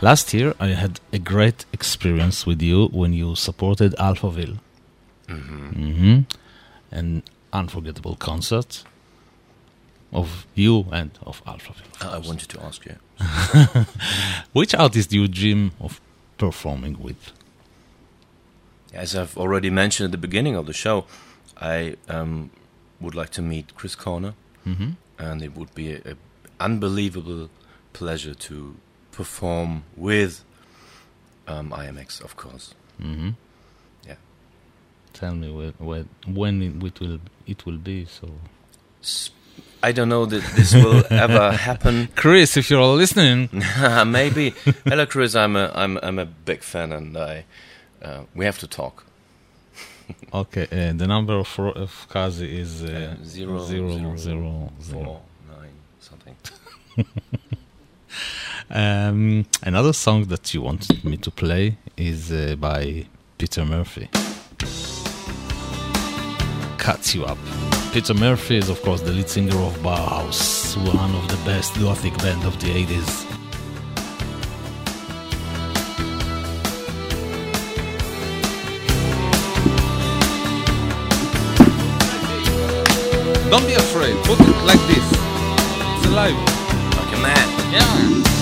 Last year, I had a great experience with you when you supported Alphaville. Mm-hmm. An unforgettable concert of you and of Alphaville. I wanted to ask you. [laughs] Which artist do you dream of performing with? As I've already mentioned at the beginning of the show, I um, would like to meet Chris Corner, Mm-hmm. and it would be an unbelievable pleasure to perform with um, IAMX, of course. Mm-hmm. Yeah. Tell me when when, when it will it will be. So, S- I don't know that this will [laughs] ever happen. Chris, if you're listening, [laughs] Maybe. Hello, Chris. I'm a I'm I'm a big fan, and I uh, we have to talk. [laughs] okay. Uh, the number of, of Casi is uh, Uh, zero, zero, zero, zero, Four zero. nine something. Um, another song that you wanted me to play is uh, by Peter Murphy. Cuts you up. Peter Murphy is, of course, the lead singer of Bauhaus, one of the best gothic band of the 80s. Don't be afraid. Put it like this. It's alive. Like a man. Yeah.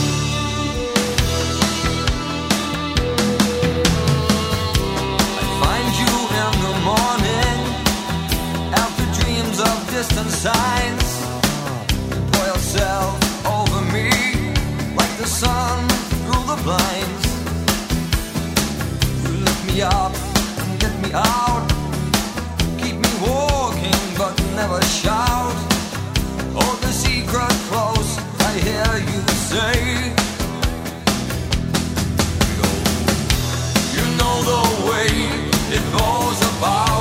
distant signs pour yourself over me like the sun through the blinds. You lift me up and get me out. Keep me walking, but never shout. Hold the secret close. I hear you say. You know the way it goes about.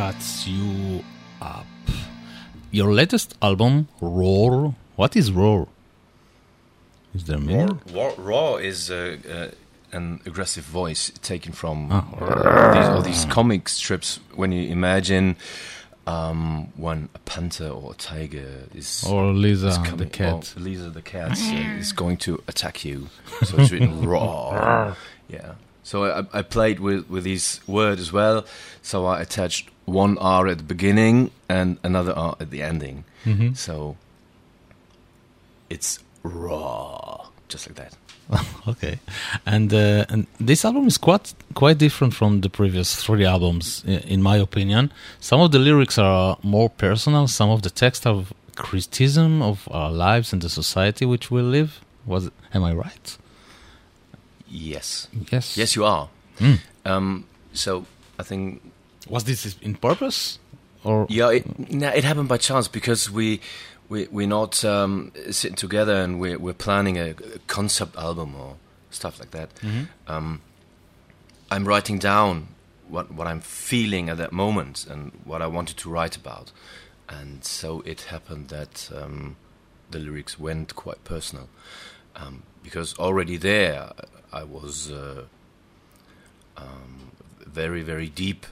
Cuts you up. Your latest album, Roar. What is Roar? Is there meaning? Roar, raw is uh, uh, an aggressive voice taken from Ah. uh, these, all these comic strips. When you imagine um, when a panther or a tiger is Or Lisa is the coming, cat. or Lisa the cat uh, is going to attack you, so it's written [laughs] roar. Yeah. So I, I played with, with these words as well. So I attached one R at the beginning and another R at the ending. Mm-hmm. So it's raw, just like that. [laughs] okay, and uh, and this album is quite quite different from the previous three albums, in my opinion. Some of the lyrics are more personal. Some of the text are criticism of our lives and the society which we live. Was am I right? Yes. Yes. Yes, you are. Mm. Um, so I think Was this in purpose, or? Yeah, it, no, it happened by chance because we we we're not um, sitting together and we're we're planning a, a concept album or stuff like that. Um, I'm writing down what what I'm feeling at that moment and what I wanted to write about, and so it happened that um, the lyrics went quite personal. Um, because already there I was uh, um, very very deep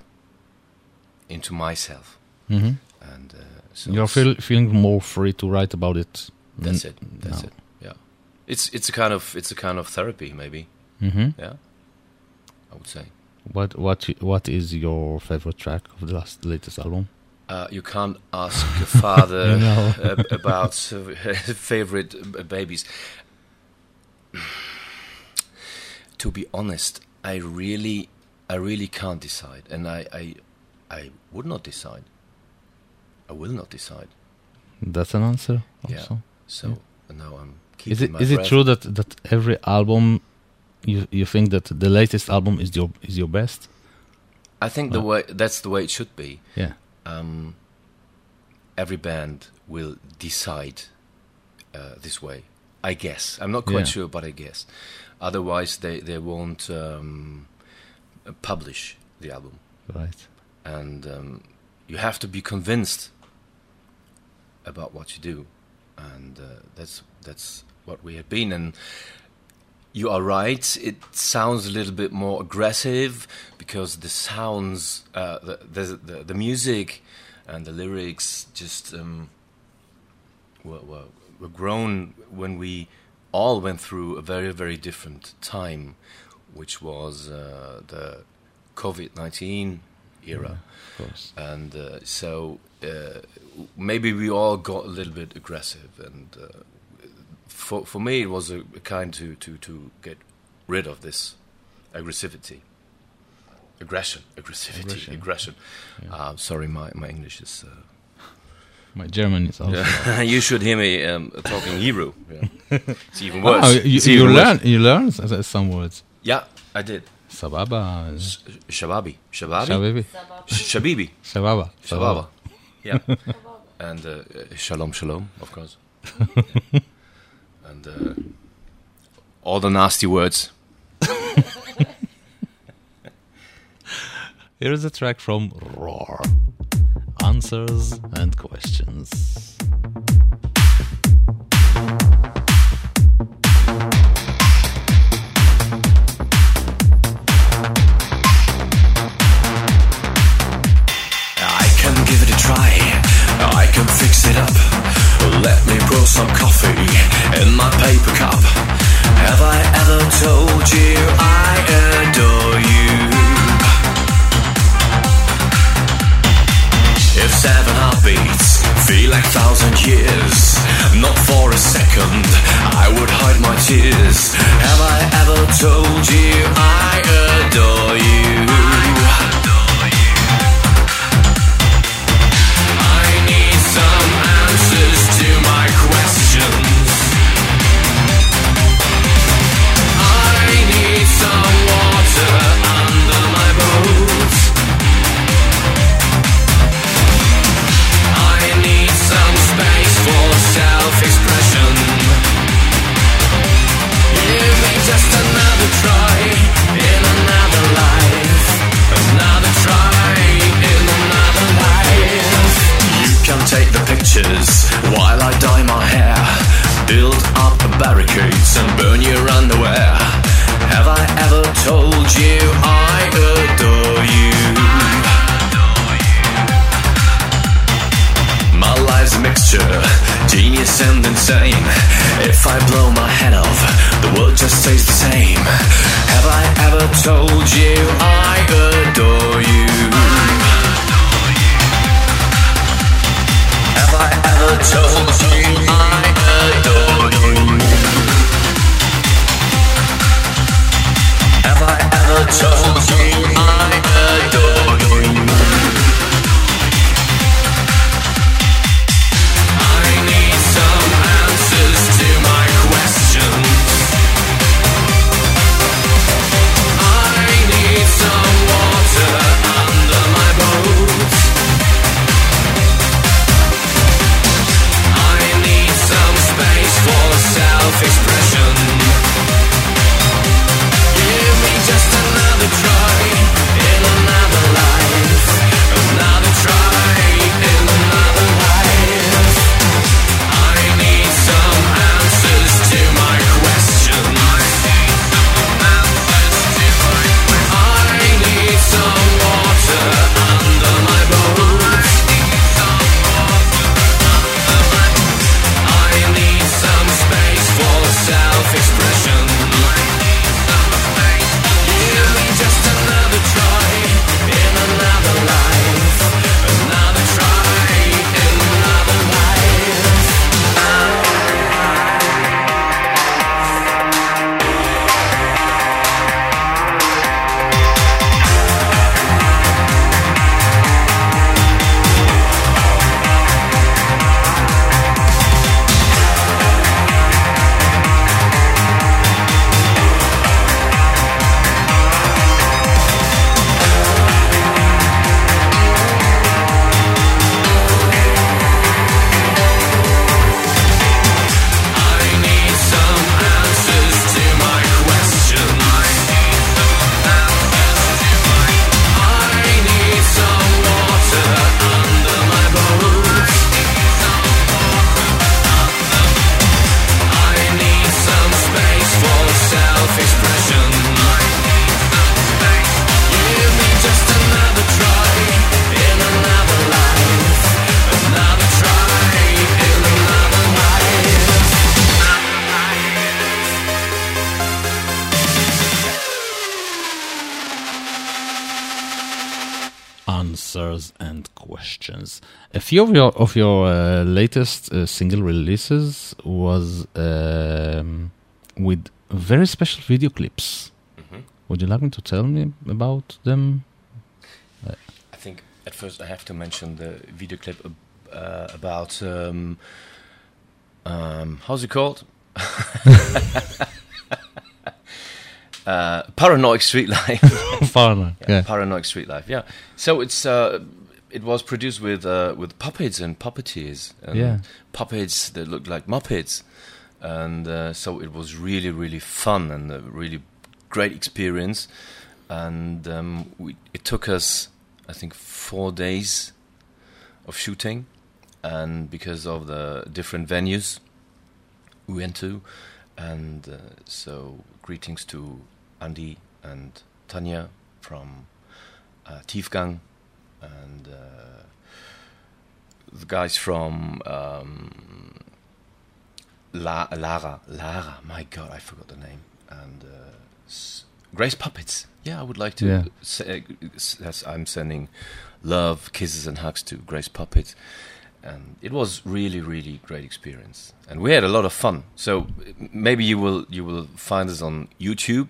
into myself, Mhm. and uh, so you're feel, feeling more free to write about it? that's it. That's now. it. Yeah, it's it's a kind of it's a kind of therapy, maybe. hmm Yeah, I would say. What what what is your favorite track of the last latest album? Uh, you can't ask a father [laughs] uh, [laughs] about uh, [laughs] favorite uh, babies. [sighs] to be honest, I really, I really can't decide, and I, I, I would not decide. I will not decide. That's an answer. Yeah. Also. So now I'm keeping Is it is it true that that every album you you think that the latest album is your is your best? I think the Uh, way that's the way it should be. Yeah. um, every band will decide uh, this way. I guess I'm not quite Yeah. sure, but I guess. Otherwise, they they won't um, publish the album, Right. And um, you have to be convinced about what you do, and uh, that's that's what we have been. And you are right; it sounds a little bit more aggressive because the sounds, uh, the, the the the music, and the lyrics just um, were, were were grown when we all went through a very very different time, which was uh, the COVID nineteen era Of course. and uh, so uh, maybe we all got a little bit aggressive and uh, for for me it was a, a kind to, to, to get rid of this aggressivity aggression aggressivity Aggression. aggression, Uh, sorry my, my English is uh, My German is also. [laughs] you should hear me um, talking Hebrew yeah. [laughs] it's even worse Oh, you, It's you even learn worse. you learn some words. yeah I did Sababa, Shababi Shababi shabibi, Sh- Shabibi shababa, Shababa. Yeah. and uh, uh, Shalom Shalom, of course. [laughs] and uh, all the nasty words. [laughs] Here is a track from Roar. Answers and questions. Can fix it up. Let me pour some coffee in my paper cup. Have I ever told you I adore you? If seven heartbeats feel like thousand years, not for a second, I would hide my tears. Have I ever told you I adore you? I dye my hair? Build up barricades and burn your underwear. Have I ever told you I adore you? My life's a mixture, genius and insane. If I blow my head off, the world just stays the same. Have I ever told you I adore you? Have I ever told you I adore you? Few of your of your uh, latest uh, single releases was um, with very special video clips. Would you like me to tell me about them? I think at first I have to mention the video clip uh, about um, um, how's it called? [laughs] uh, Paranoid Street Life. [laughs] Foreigner. yeah, Yeah. Paranoid Street Life. Yeah. So it's uh, it was produced with uh, with puppets and puppeteers and Yeah. puppets that looked like Muppets, and uh, so it was really really fun and a really great experience. And um, we, it took us, I think, four days of shooting, and because of the different venues we went to, and uh, so greetings to Andy and Tanya from uh, Tiefgang and uh, the guys from um, La- Lara. Lara, my God, I forgot the name. And uh, s- Grace Puppets. Yeah, I would like to Yeah. say, s- I'm sending love, kisses, and hugs to Grace Puppets. And it was really, really great experience, and we had a lot of fun. So maybe you will you will find us on YouTube,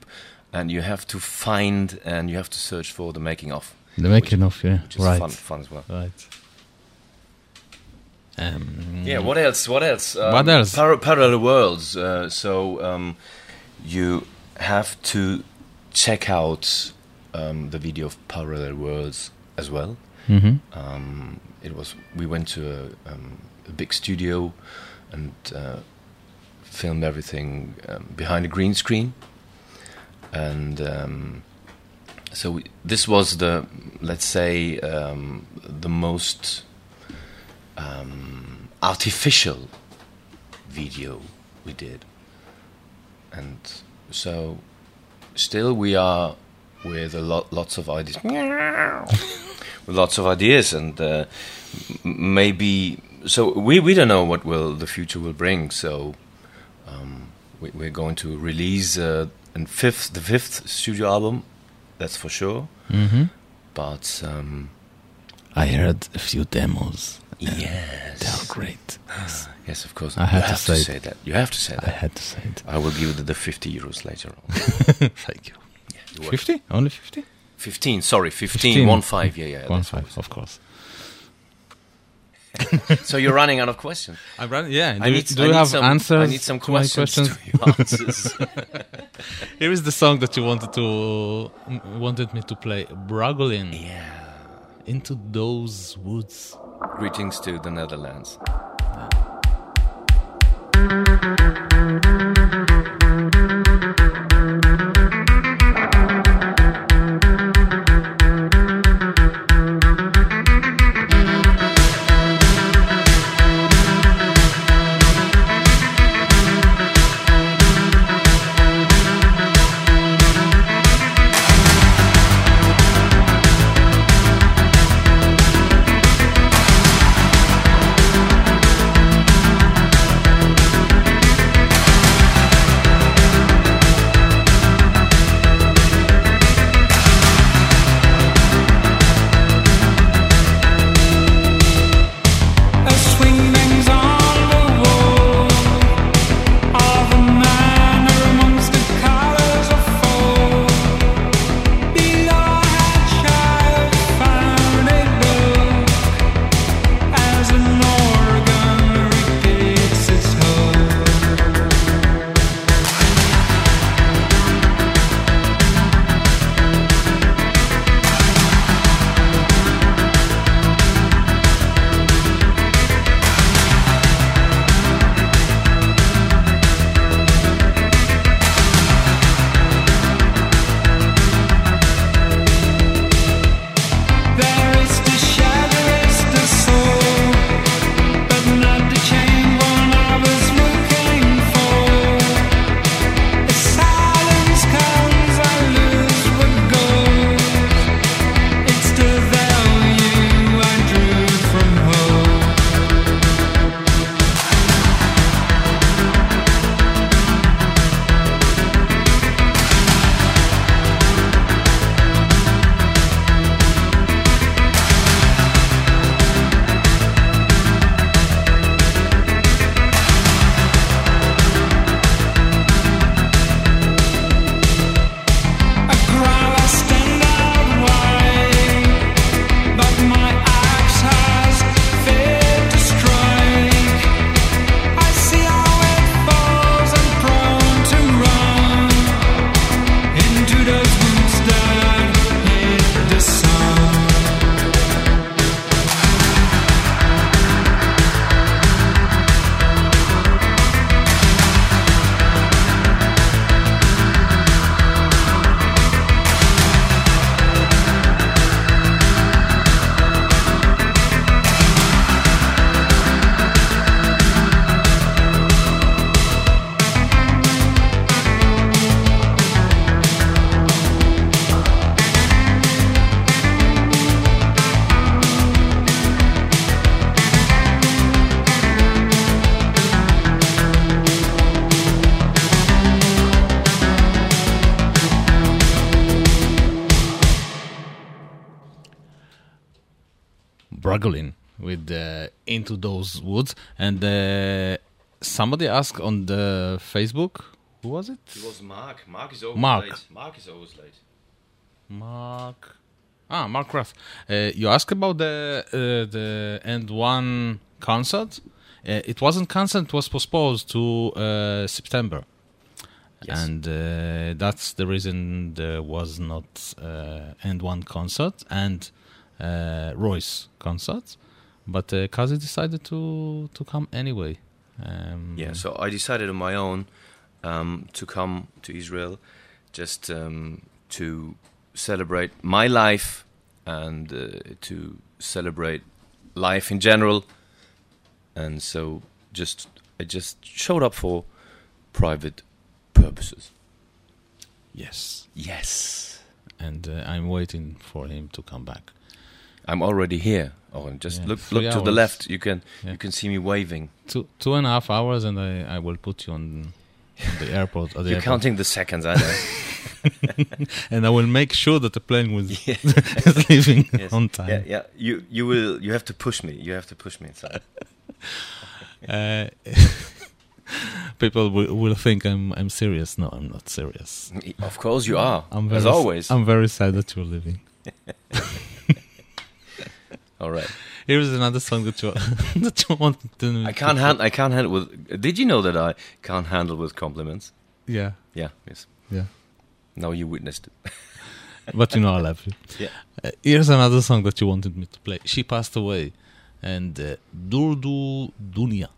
and you have to find and you have to search for the making of, The making of, yeah. which right. fun, fun as well. Right. Um, Yeah. What else? What else? Um, What else? Par- parallel worlds. Uh, so um, you have to check out um, the video of Parallel Worlds as well. mhm. Um, it was we went to a, um, a big studio and uh, filmed everything um, behind a green screen, and um, so we, this was the let's say um, the most um, artificial video we did, and so still we are with a lot lots of ideas. [laughs] With lots of ideas and uh, maybe so we we don't know what will the future will bring. So um, we, we're going to release uh, an fifth the fifth studio album, that's for sure. Mm-hmm. But um, I heard a few demos. yes, They are great. yes, of course. I had to have say to say that. You have to say that. I had to say it. I will give you the, 50 euros later on. [laughs] Thank you. Were- 50? Only 50? 15, sorry, 15, 15. one five, yeah, yeah. One five, of course. [laughs] So you're running out of questions. I'm running. Yeah. Do, I you- need, do I you need have some, answers? I need some questions, questions? to your answers. [laughs] [laughs] Here is the song that you wanted to wanted me to play. Brugolin. yeah. Into those woods. Greetings to the Netherlands. A Woods. And uh, somebody asked on the Facebook, who was it? It was Mark. Mark is always Mark. late. Mark is always late. Mark. Ah, Mark Ruff. Uh, you asked about the uh, the End One concert. Uh, it wasn't cancelled; it was postponed to uh, September, Yes. and uh, that's the reason there was not uh, End One concert and uh, RROYCE concert. But uh, Casi decided to to come anyway. Um, Yeah, so I decided on my own um, to come to Israel just um, to celebrate my life and uh, to celebrate life in general. And so just I just showed up for private purposes. Yes. Yes. and uh, I'm waiting for him to come back. I'm already here. Oh, and just Yeah, look look to the left. You can Yeah. you can see me waving. Two two and a half hours, and I, I will put you on, on the airport. The You're airport. counting the seconds, I know. [laughs] and I will make sure that the plane was [laughs] [laughs] is leaving Yes. on time. Yeah, yeah. You you will you have to push me. You have to push me inside. Uh, people will, will think I'm I'm serious. No, I'm not serious. of course you are. I'm very as always. I'm very sad that you're leaving. All right. Here is another song that you [laughs] that you want to. I can't hand. I can't handle with. Did you know that I can't handle with compliments? Yeah, Yeah. Yes. yeah. Now you witnessed it. [laughs] But you know I love you. [laughs] Yeah. Uh, here's another song that you wanted me to play. She passed away, and uh, Durdu Dunya.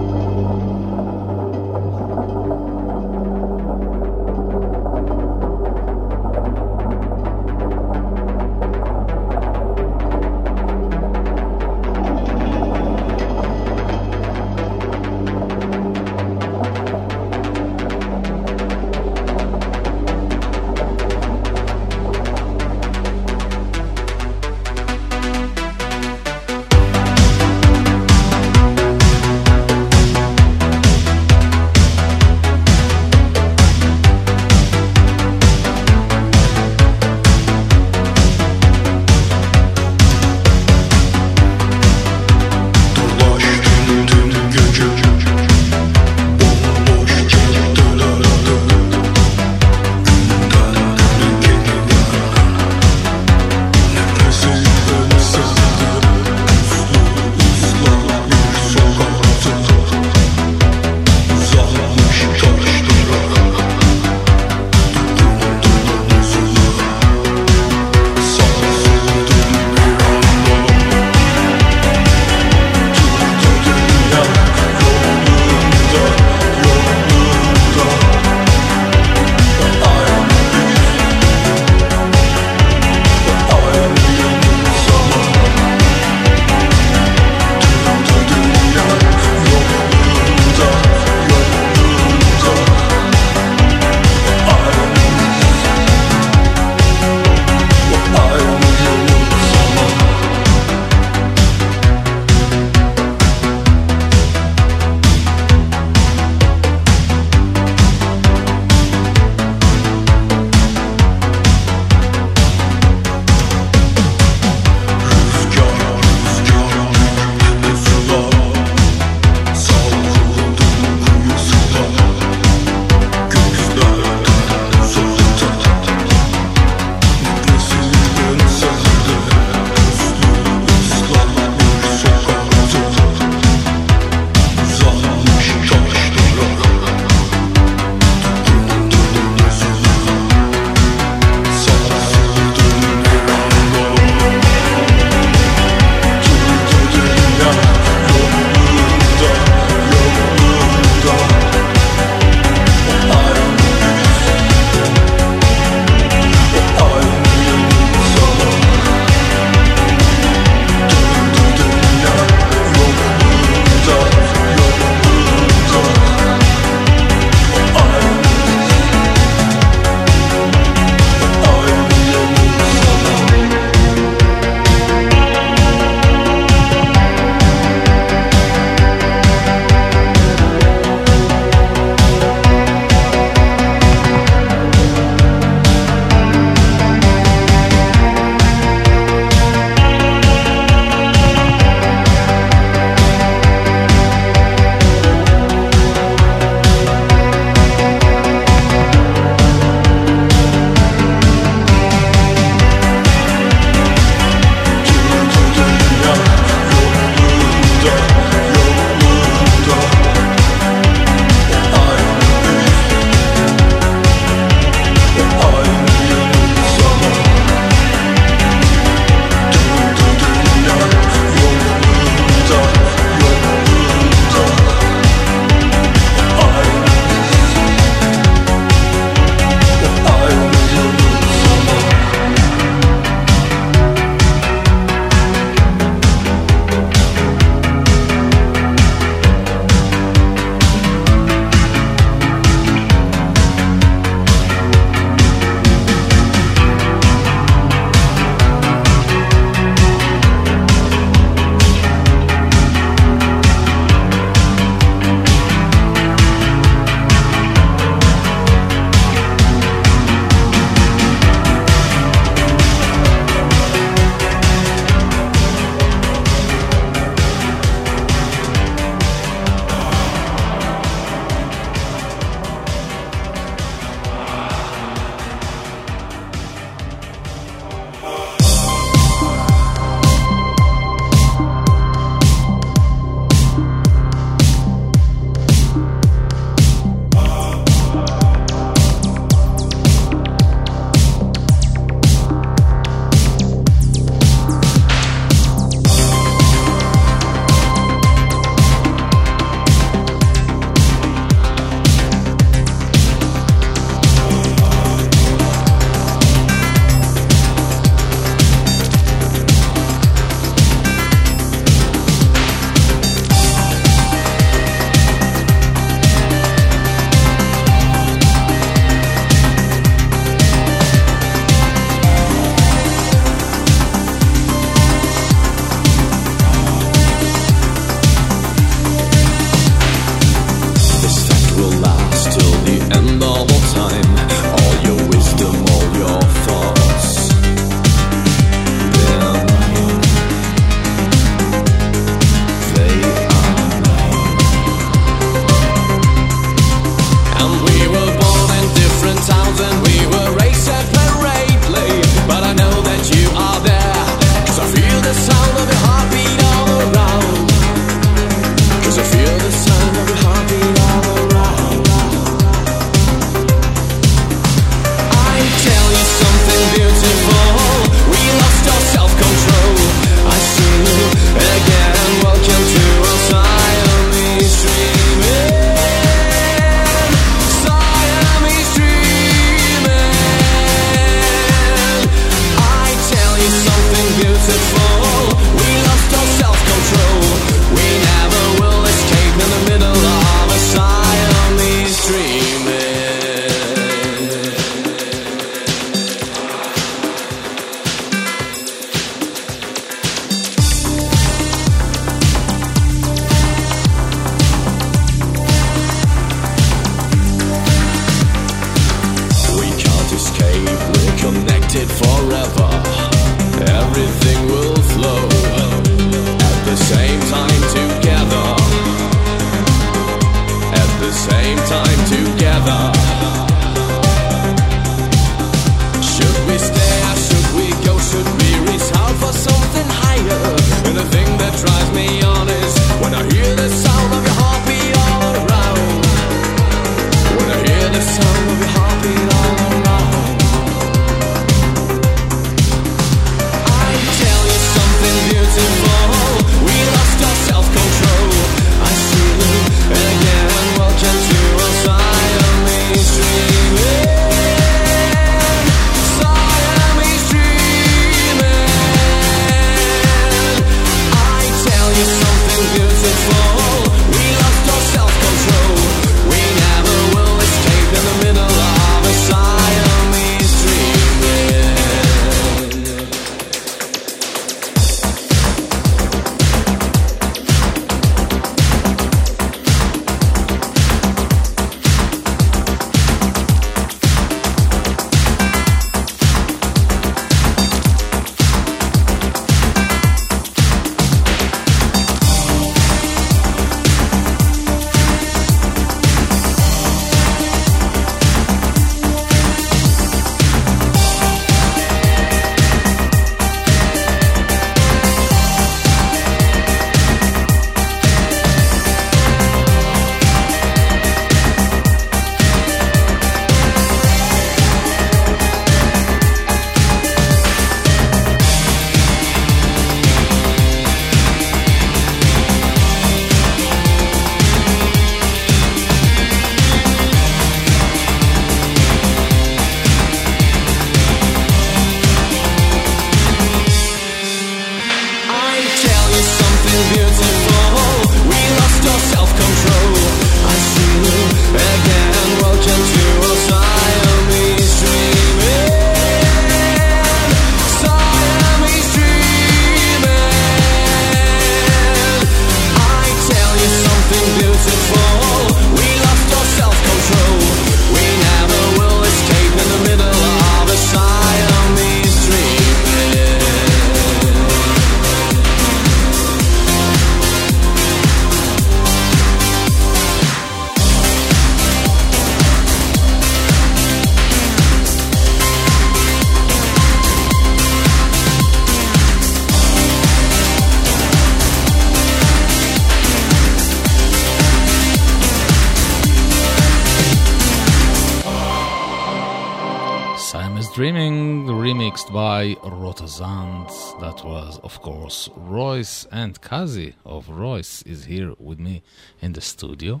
Dreaming, remixed by Rotersand. That was, of course, RROYCE and Casi of RROYCE is here with me in the studio.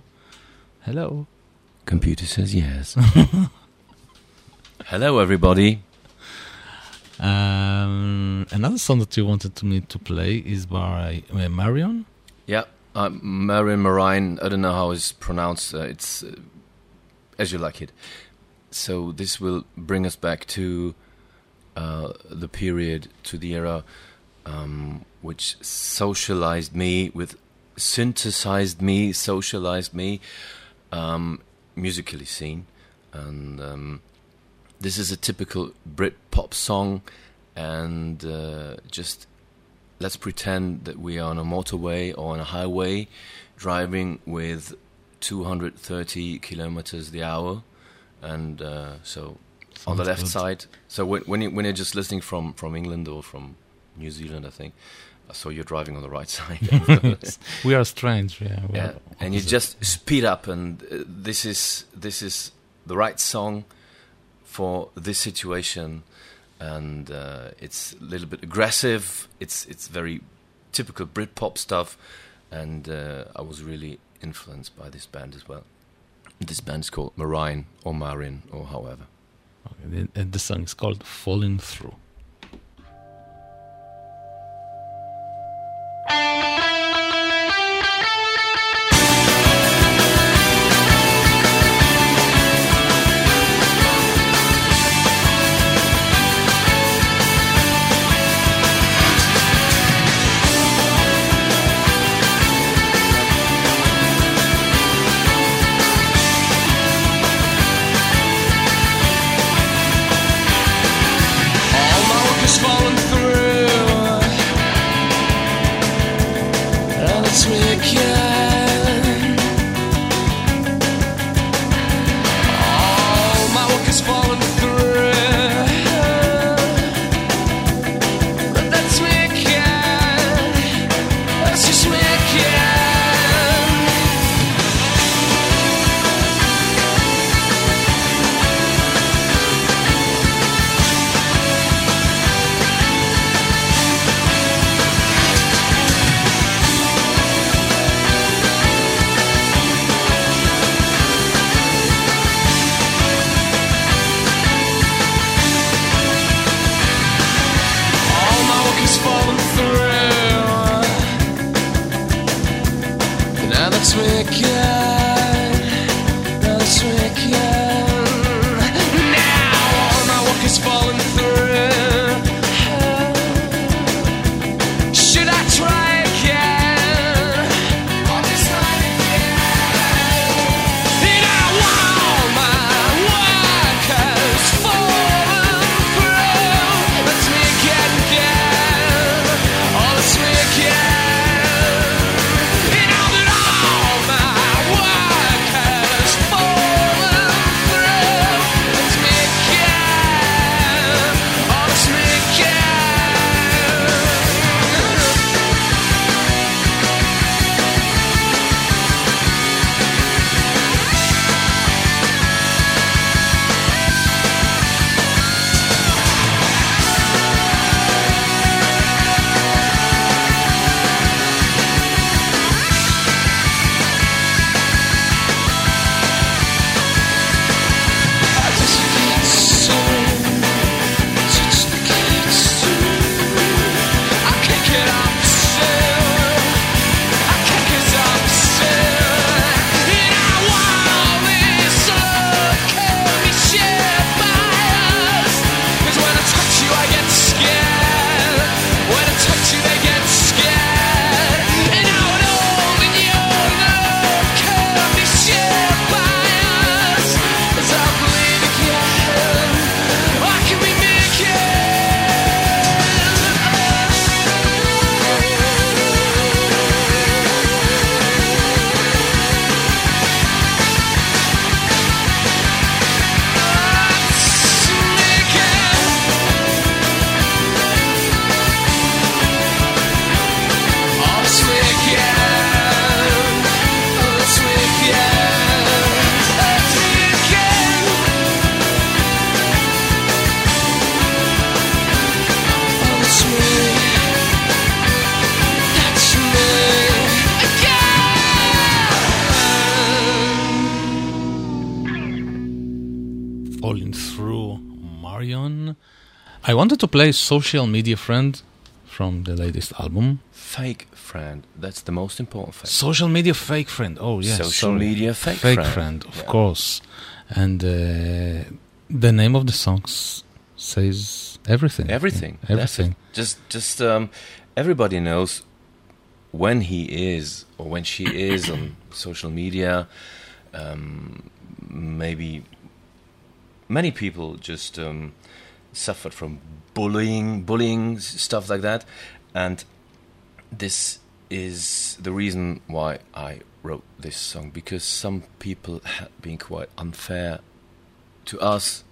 Hello. Computer says yes. [laughs] Hello, everybody. Um, another song that you wanted me to play is by uh, Marion. Yeah, uh, Marion Marine. I don't know how it's pronounced. Uh, it's uh, as you like it. So this will bring us back to uh, the period, to the era um, which socialized me, with synthesized me, socialized me, um, musically seen, and um, this is a typical Brit pop song, and uh, just let's pretend that we are on a motorway or on a highway driving with 230 kilometers the hour and uh, so on the left good. side so when, when, you, when you're just listening from, from england or from new zealand i think so you're driving on the right [laughs] side [laughs] we are strange, yeah. yeah are and you just speed up and uh, this is this is the right song for this situation and uh, it's a little bit aggressive it's it's very typical britpop stuff and uh, i was really influenced by this band as well this band is called marine or marin or however Okay, the song is called Falling Through. Wanted to play Social Media Friend from the latest album. Fake friend. That's the most important thing. Social Media Fake Friend. Oh, yes. Social sorry. media fake, Fake friend. Friend, of Yeah. course. And uh, the name of the songs says everything. Everything. Yeah, everything. Just, just um, everybody knows when he is or when she is on social media. Um, maybe many people just um, suffered from bullying, bullying stuff like that, and this is the reason why I wrote this song because some people have been quite unfair to us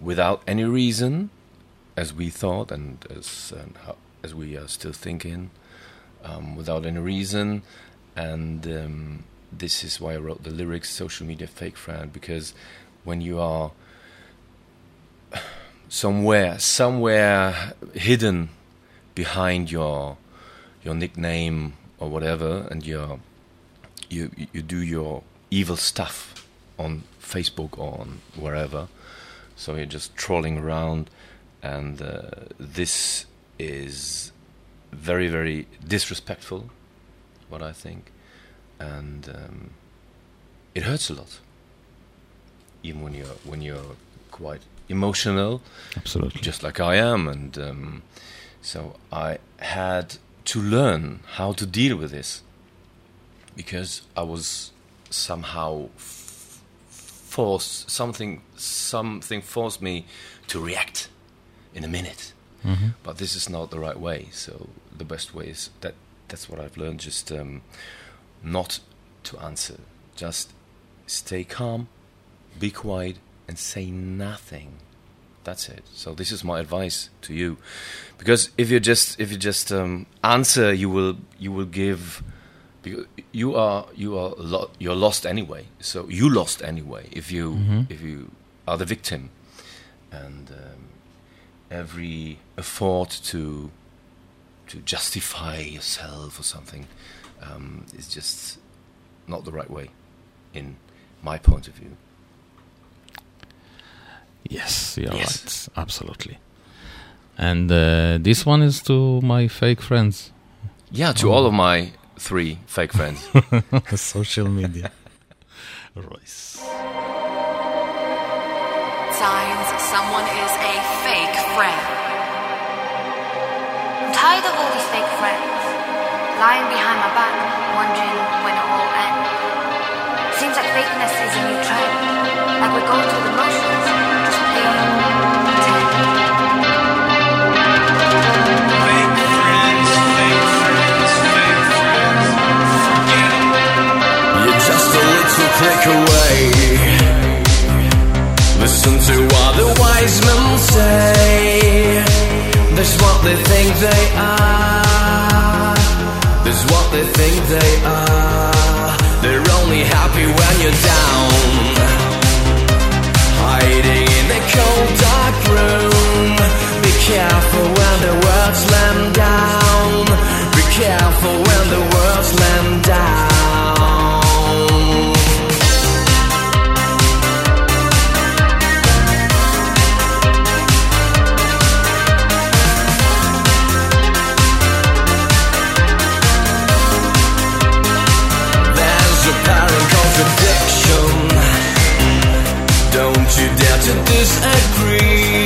without any reason, as we thought and as um, how, as we are still thinking, um, without any reason, and um, this is why I wrote the lyrics "Social Media Fake Friend" because when you are somewhere, somewhere hidden behind your your nickname or whatever, and you're, you you do your evil stuff on Facebook or on wherever. So you're just trolling around, and uh, this is very very disrespectful. What I think, and um, it hurts a lot. Even when you're when you're quite emotional, Absolutely. just like I am, and um, so I had to learn how to deal with this because I was somehow f- forced something something forced me to react in a minute. Mhm. But this is not the right way. So the best way is that that's what I've learned. Just um, not to answer. Just stay calm, be quiet, and say nothing. That's it. So this is my advice to you, because if you just if you just um, answer, you will you will give. because You are you are lo- you're lost anyway. So you lost anyway if you Mhm. if you are the victim, and um, every effort to to justify yourself or something um, is just not the right way, in my point of view. Yes, you're Yes. right. Absolutely. And uh, this one is to my fake friends. Yeah, to all of my three fake friends. [laughs] [laughs] Social media. RROYCE. signs someone is a fake friend. I'm tired of all these fake friends lying behind my back, wondering when it will end. Seems like fakeness is a new trend. Like we go through the motions, They're This what the wise men say. That's what they think they are This is what They're They're only happy when you're down. Hiding in the cold dark room. Be careful when the words land down. Be careful when the words land down. There's contradiction. To disagree.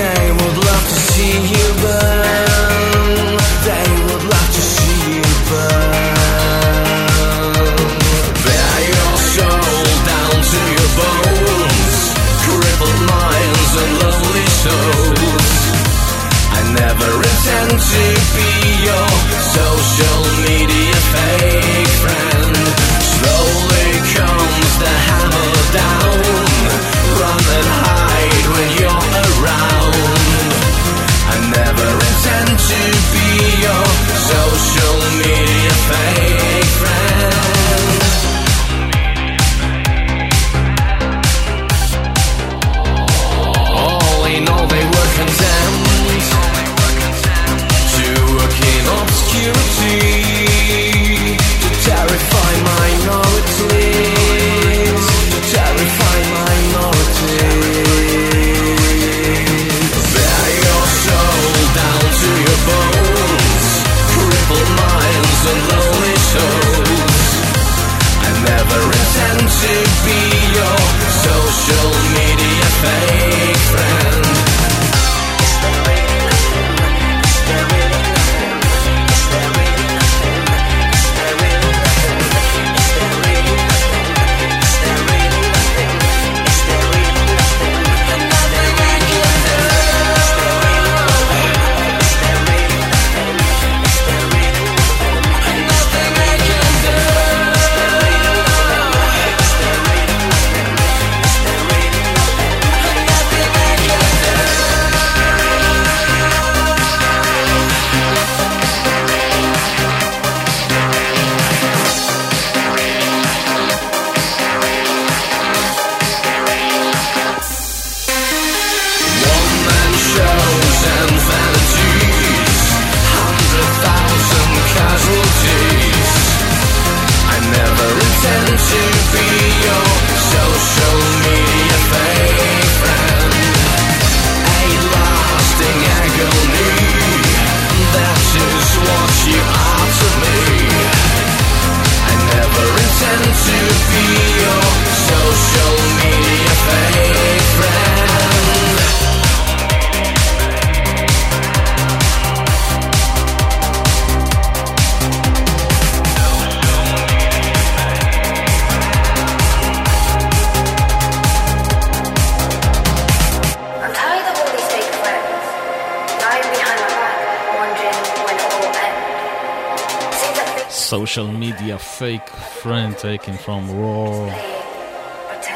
They would love to see you burn. They would love to see you burn. Bear your soul down to your bones. Crippled minds and lonely souls. I never intend to be your social media fake Social media fake friend taken from Raw,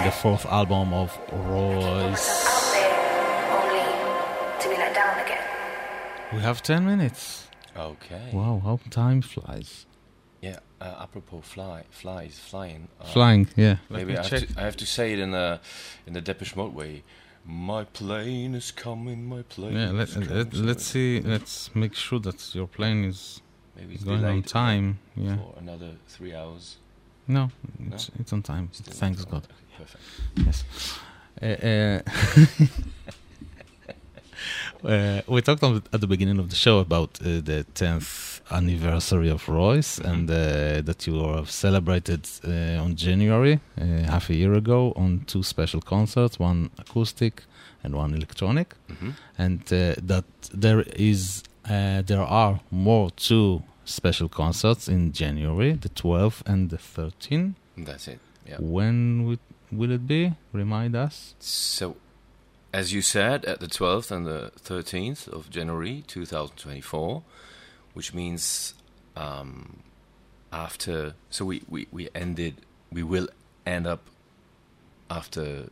the fourth album of RROYCE. out there only to be let down again. We have 10 minutes. Okay. Wow, how time flies. Yeah. Uh, apropos fly, flies, flying. Uh, Flying, yeah. Maybe I have, to, I have to say it in a in the Depeche Mode way. My plane is coming. My plane. Yeah, let, is let, see. Let's make sure that your plane is Maybe it's going on time. Yeah. for another three hours. No, it's, it's on time. Still Thanks on God. time. Perfect. Yes. Uh, uh, [laughs] uh, we talked at the beginning of the show about uh, the 10th anniversary of RROYCE, and uh, that you have celebrated uh, on January, half a year ago, on two special concerts, one acoustic and one electronic, Mhm. and uh, that there is uh, there are more two special concerts in January, the 12th and the 13th. That's it. Yeah. When wi- will it be? Remind us. So, as you said, at the 12th and the 13th of January 2024, which means um, after. So we, we, we ended. We will end up after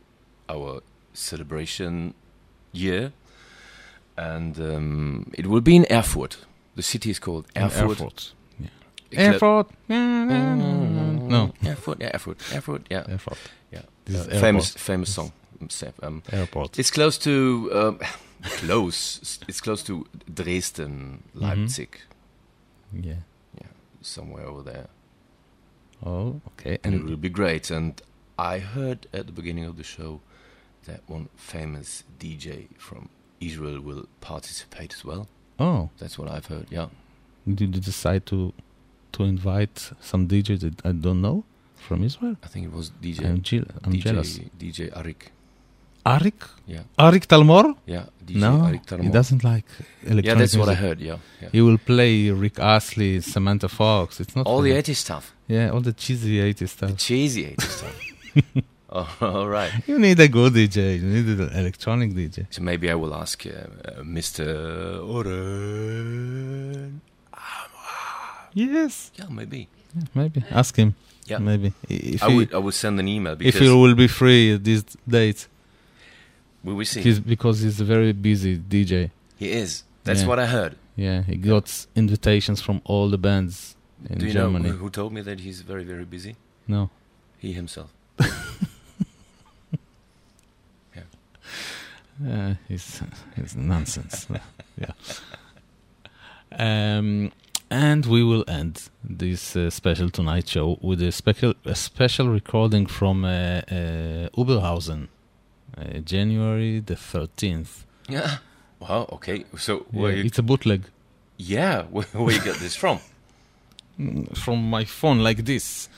our celebration year, and um, it will be in Erfurt. The city is called Erfurt. Erfurt. Yeah. Erfurt. No. Erfurt. Yeah, Erfurt. Erfurt. Yeah. Erfurt. Yeah. This is Uh, famous famous song. Um, Airport. It's close to um, [laughs] close. It's close to Dresden, Leipzig, Yeah. somewhere over there, Oh, okay. and it And will be great. And I heard at the beginning of the show that one famous DJ from Israel will participate as well. oh, That's what I've heard. Yeah, did you decide to to invite some DJ that I don't know from Israel? I think it was DJ. I'm, I'm DJ, jealous. DJ Arik. Arik? Yeah, Arik Talmor? yeah. DJ no, Arik he doesn't like electronic Yeah, that's what I heard. Yeah, yeah. He will play Rick Astley, Samantha Fox. It's not All the 80s stuff, yeah, all the cheesy 80s stuff. the cheesy 80s stuff. [laughs] oh, [laughs] all right. You need a good DJ. You need an electronic DJ. So maybe I will ask uh, uh, Mr. Oren. Yes, Yeah, maybe. maybe ask him. Yeah. maybe if I he, would. I would send an email because if he will be free at this date. we will see. He's because he's a very busy DJ. he is. That's Yeah. what I heard. Yeah, he got invitations from all the bands in Do you Germany. know who, who told me that he's very, very busy? No, He himself. Uh, it's it's nonsense. [laughs] yeah. Um, and we will end this uh, special tonight show with a special a special recording from uh, uh, Oberhausen, uh, January the thirteenth. Yeah. Wow. Okay. So where you, it's a bootleg yeah, [laughs] where, where you get this from? [laughs] from my phone, like this.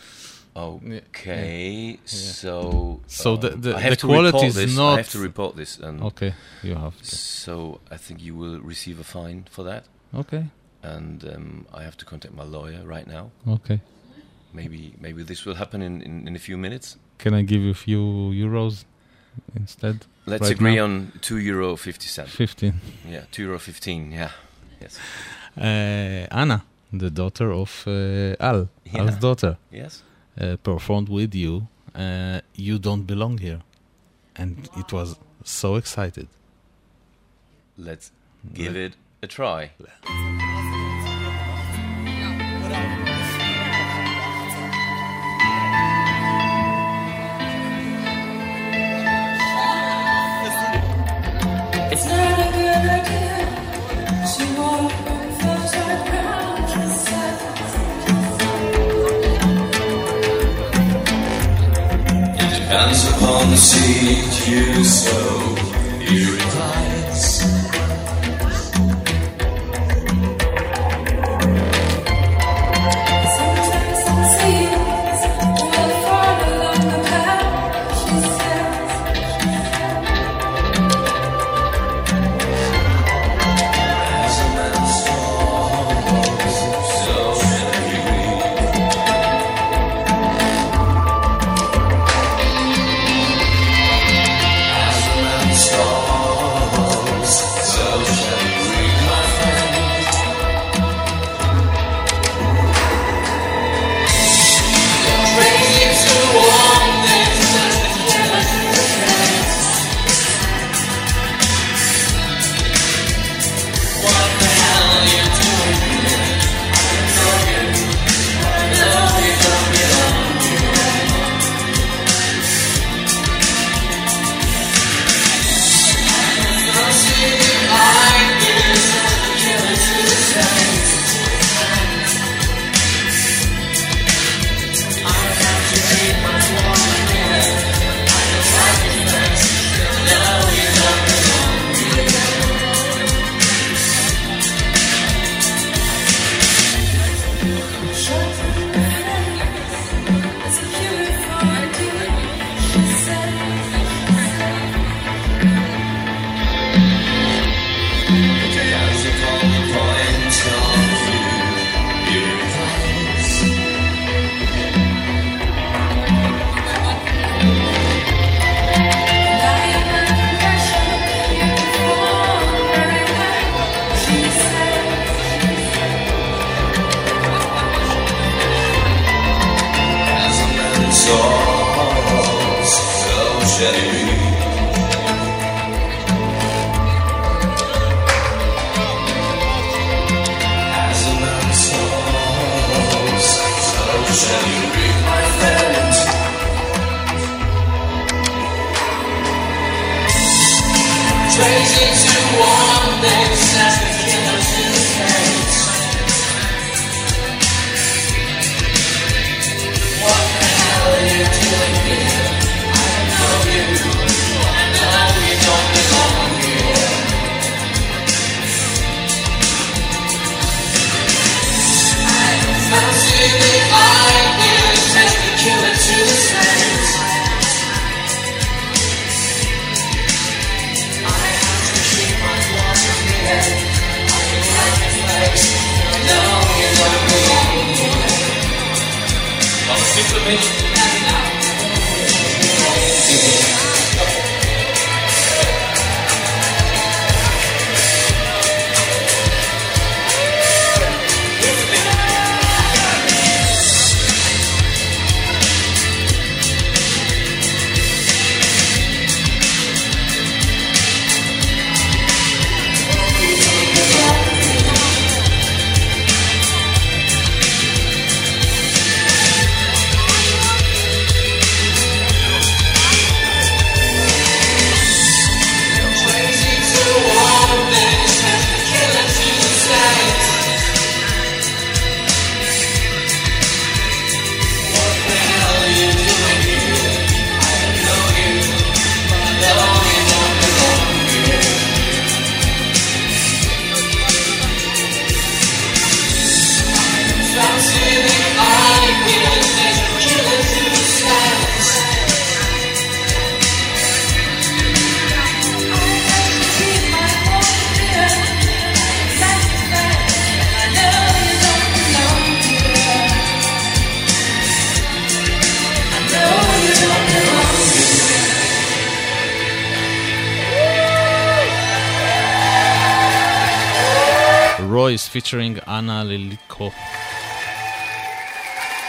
Okay. So. So the- um, the- I have the to quality is this. I not- have to report this, and Okay, you have to. so I think you will receive a fine for that. Okay, and um, I have to contact my lawyer right now. okay. Maybe maybe this will happen in, in, in a few minutes. Can I give you a few euros instead? Let's Right agree now? on two euro fifty cent. Fifteen. Yeah, two euro fifteen. Yeah, yes, Uh, Anna, the daughter of uh, Al, Yeah. Al's daughter, yes. Uh, performed with you. Uh, you don't belong here, and it was so excited. Let's give it a try. You sow. Featuring Anna Lilico.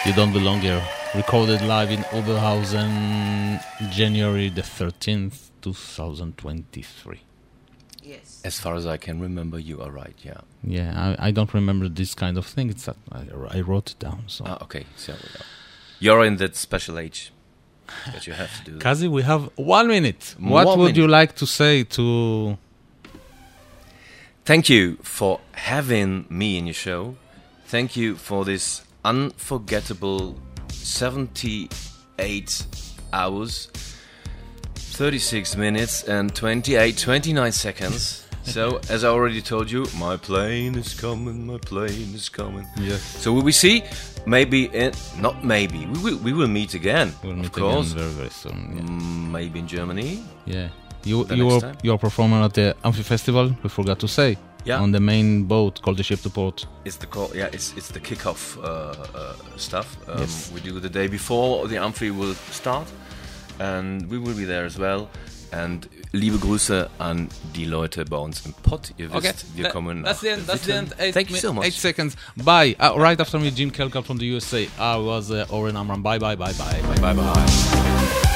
You Don't Belong Here. Recorded live in Oberhausen, January the 13th, 2023. Yes. As far as I can remember, you are right. Yeah. Yeah, I, I don't remember this kind of thing. It's that I, I wrote it down. So, Ah, okay. So you're in that special age that you have to do. Casi, we have one minute. What One would you like to say to? Thank you for having me in your show. Thank you for this unforgettable 78 hours, 36 minutes, and 28, 29 seconds. So, as I already told you, my plane is coming, my plane is coming. Yes. So, will we see? Maybe, in, not maybe, we will, we will meet again. We'll meet of course. again very very soon. Mm, Maybe in Germany. Yeah. Yeah. You you were time. you are performing at the Amphi Festival. We forgot to say. Yeah. On the main boat called the Ship to Port. It's the call, yeah. It's it's the kickoff uh, uh, stuff. Um, Yes. We do the day before the Amphi will start, and we will be there as well. And liebe Grüße an die Leute bei uns im Pod. Ihr wisst, wir That- kommen That's the end. That's the end. Eight, Thank you so much. Eight seconds. Bye. Uh, right after me, Jim Kelka from the USA. I was uh, Oren Amram. Bye, bye, bye, bye, bye, Bye bye.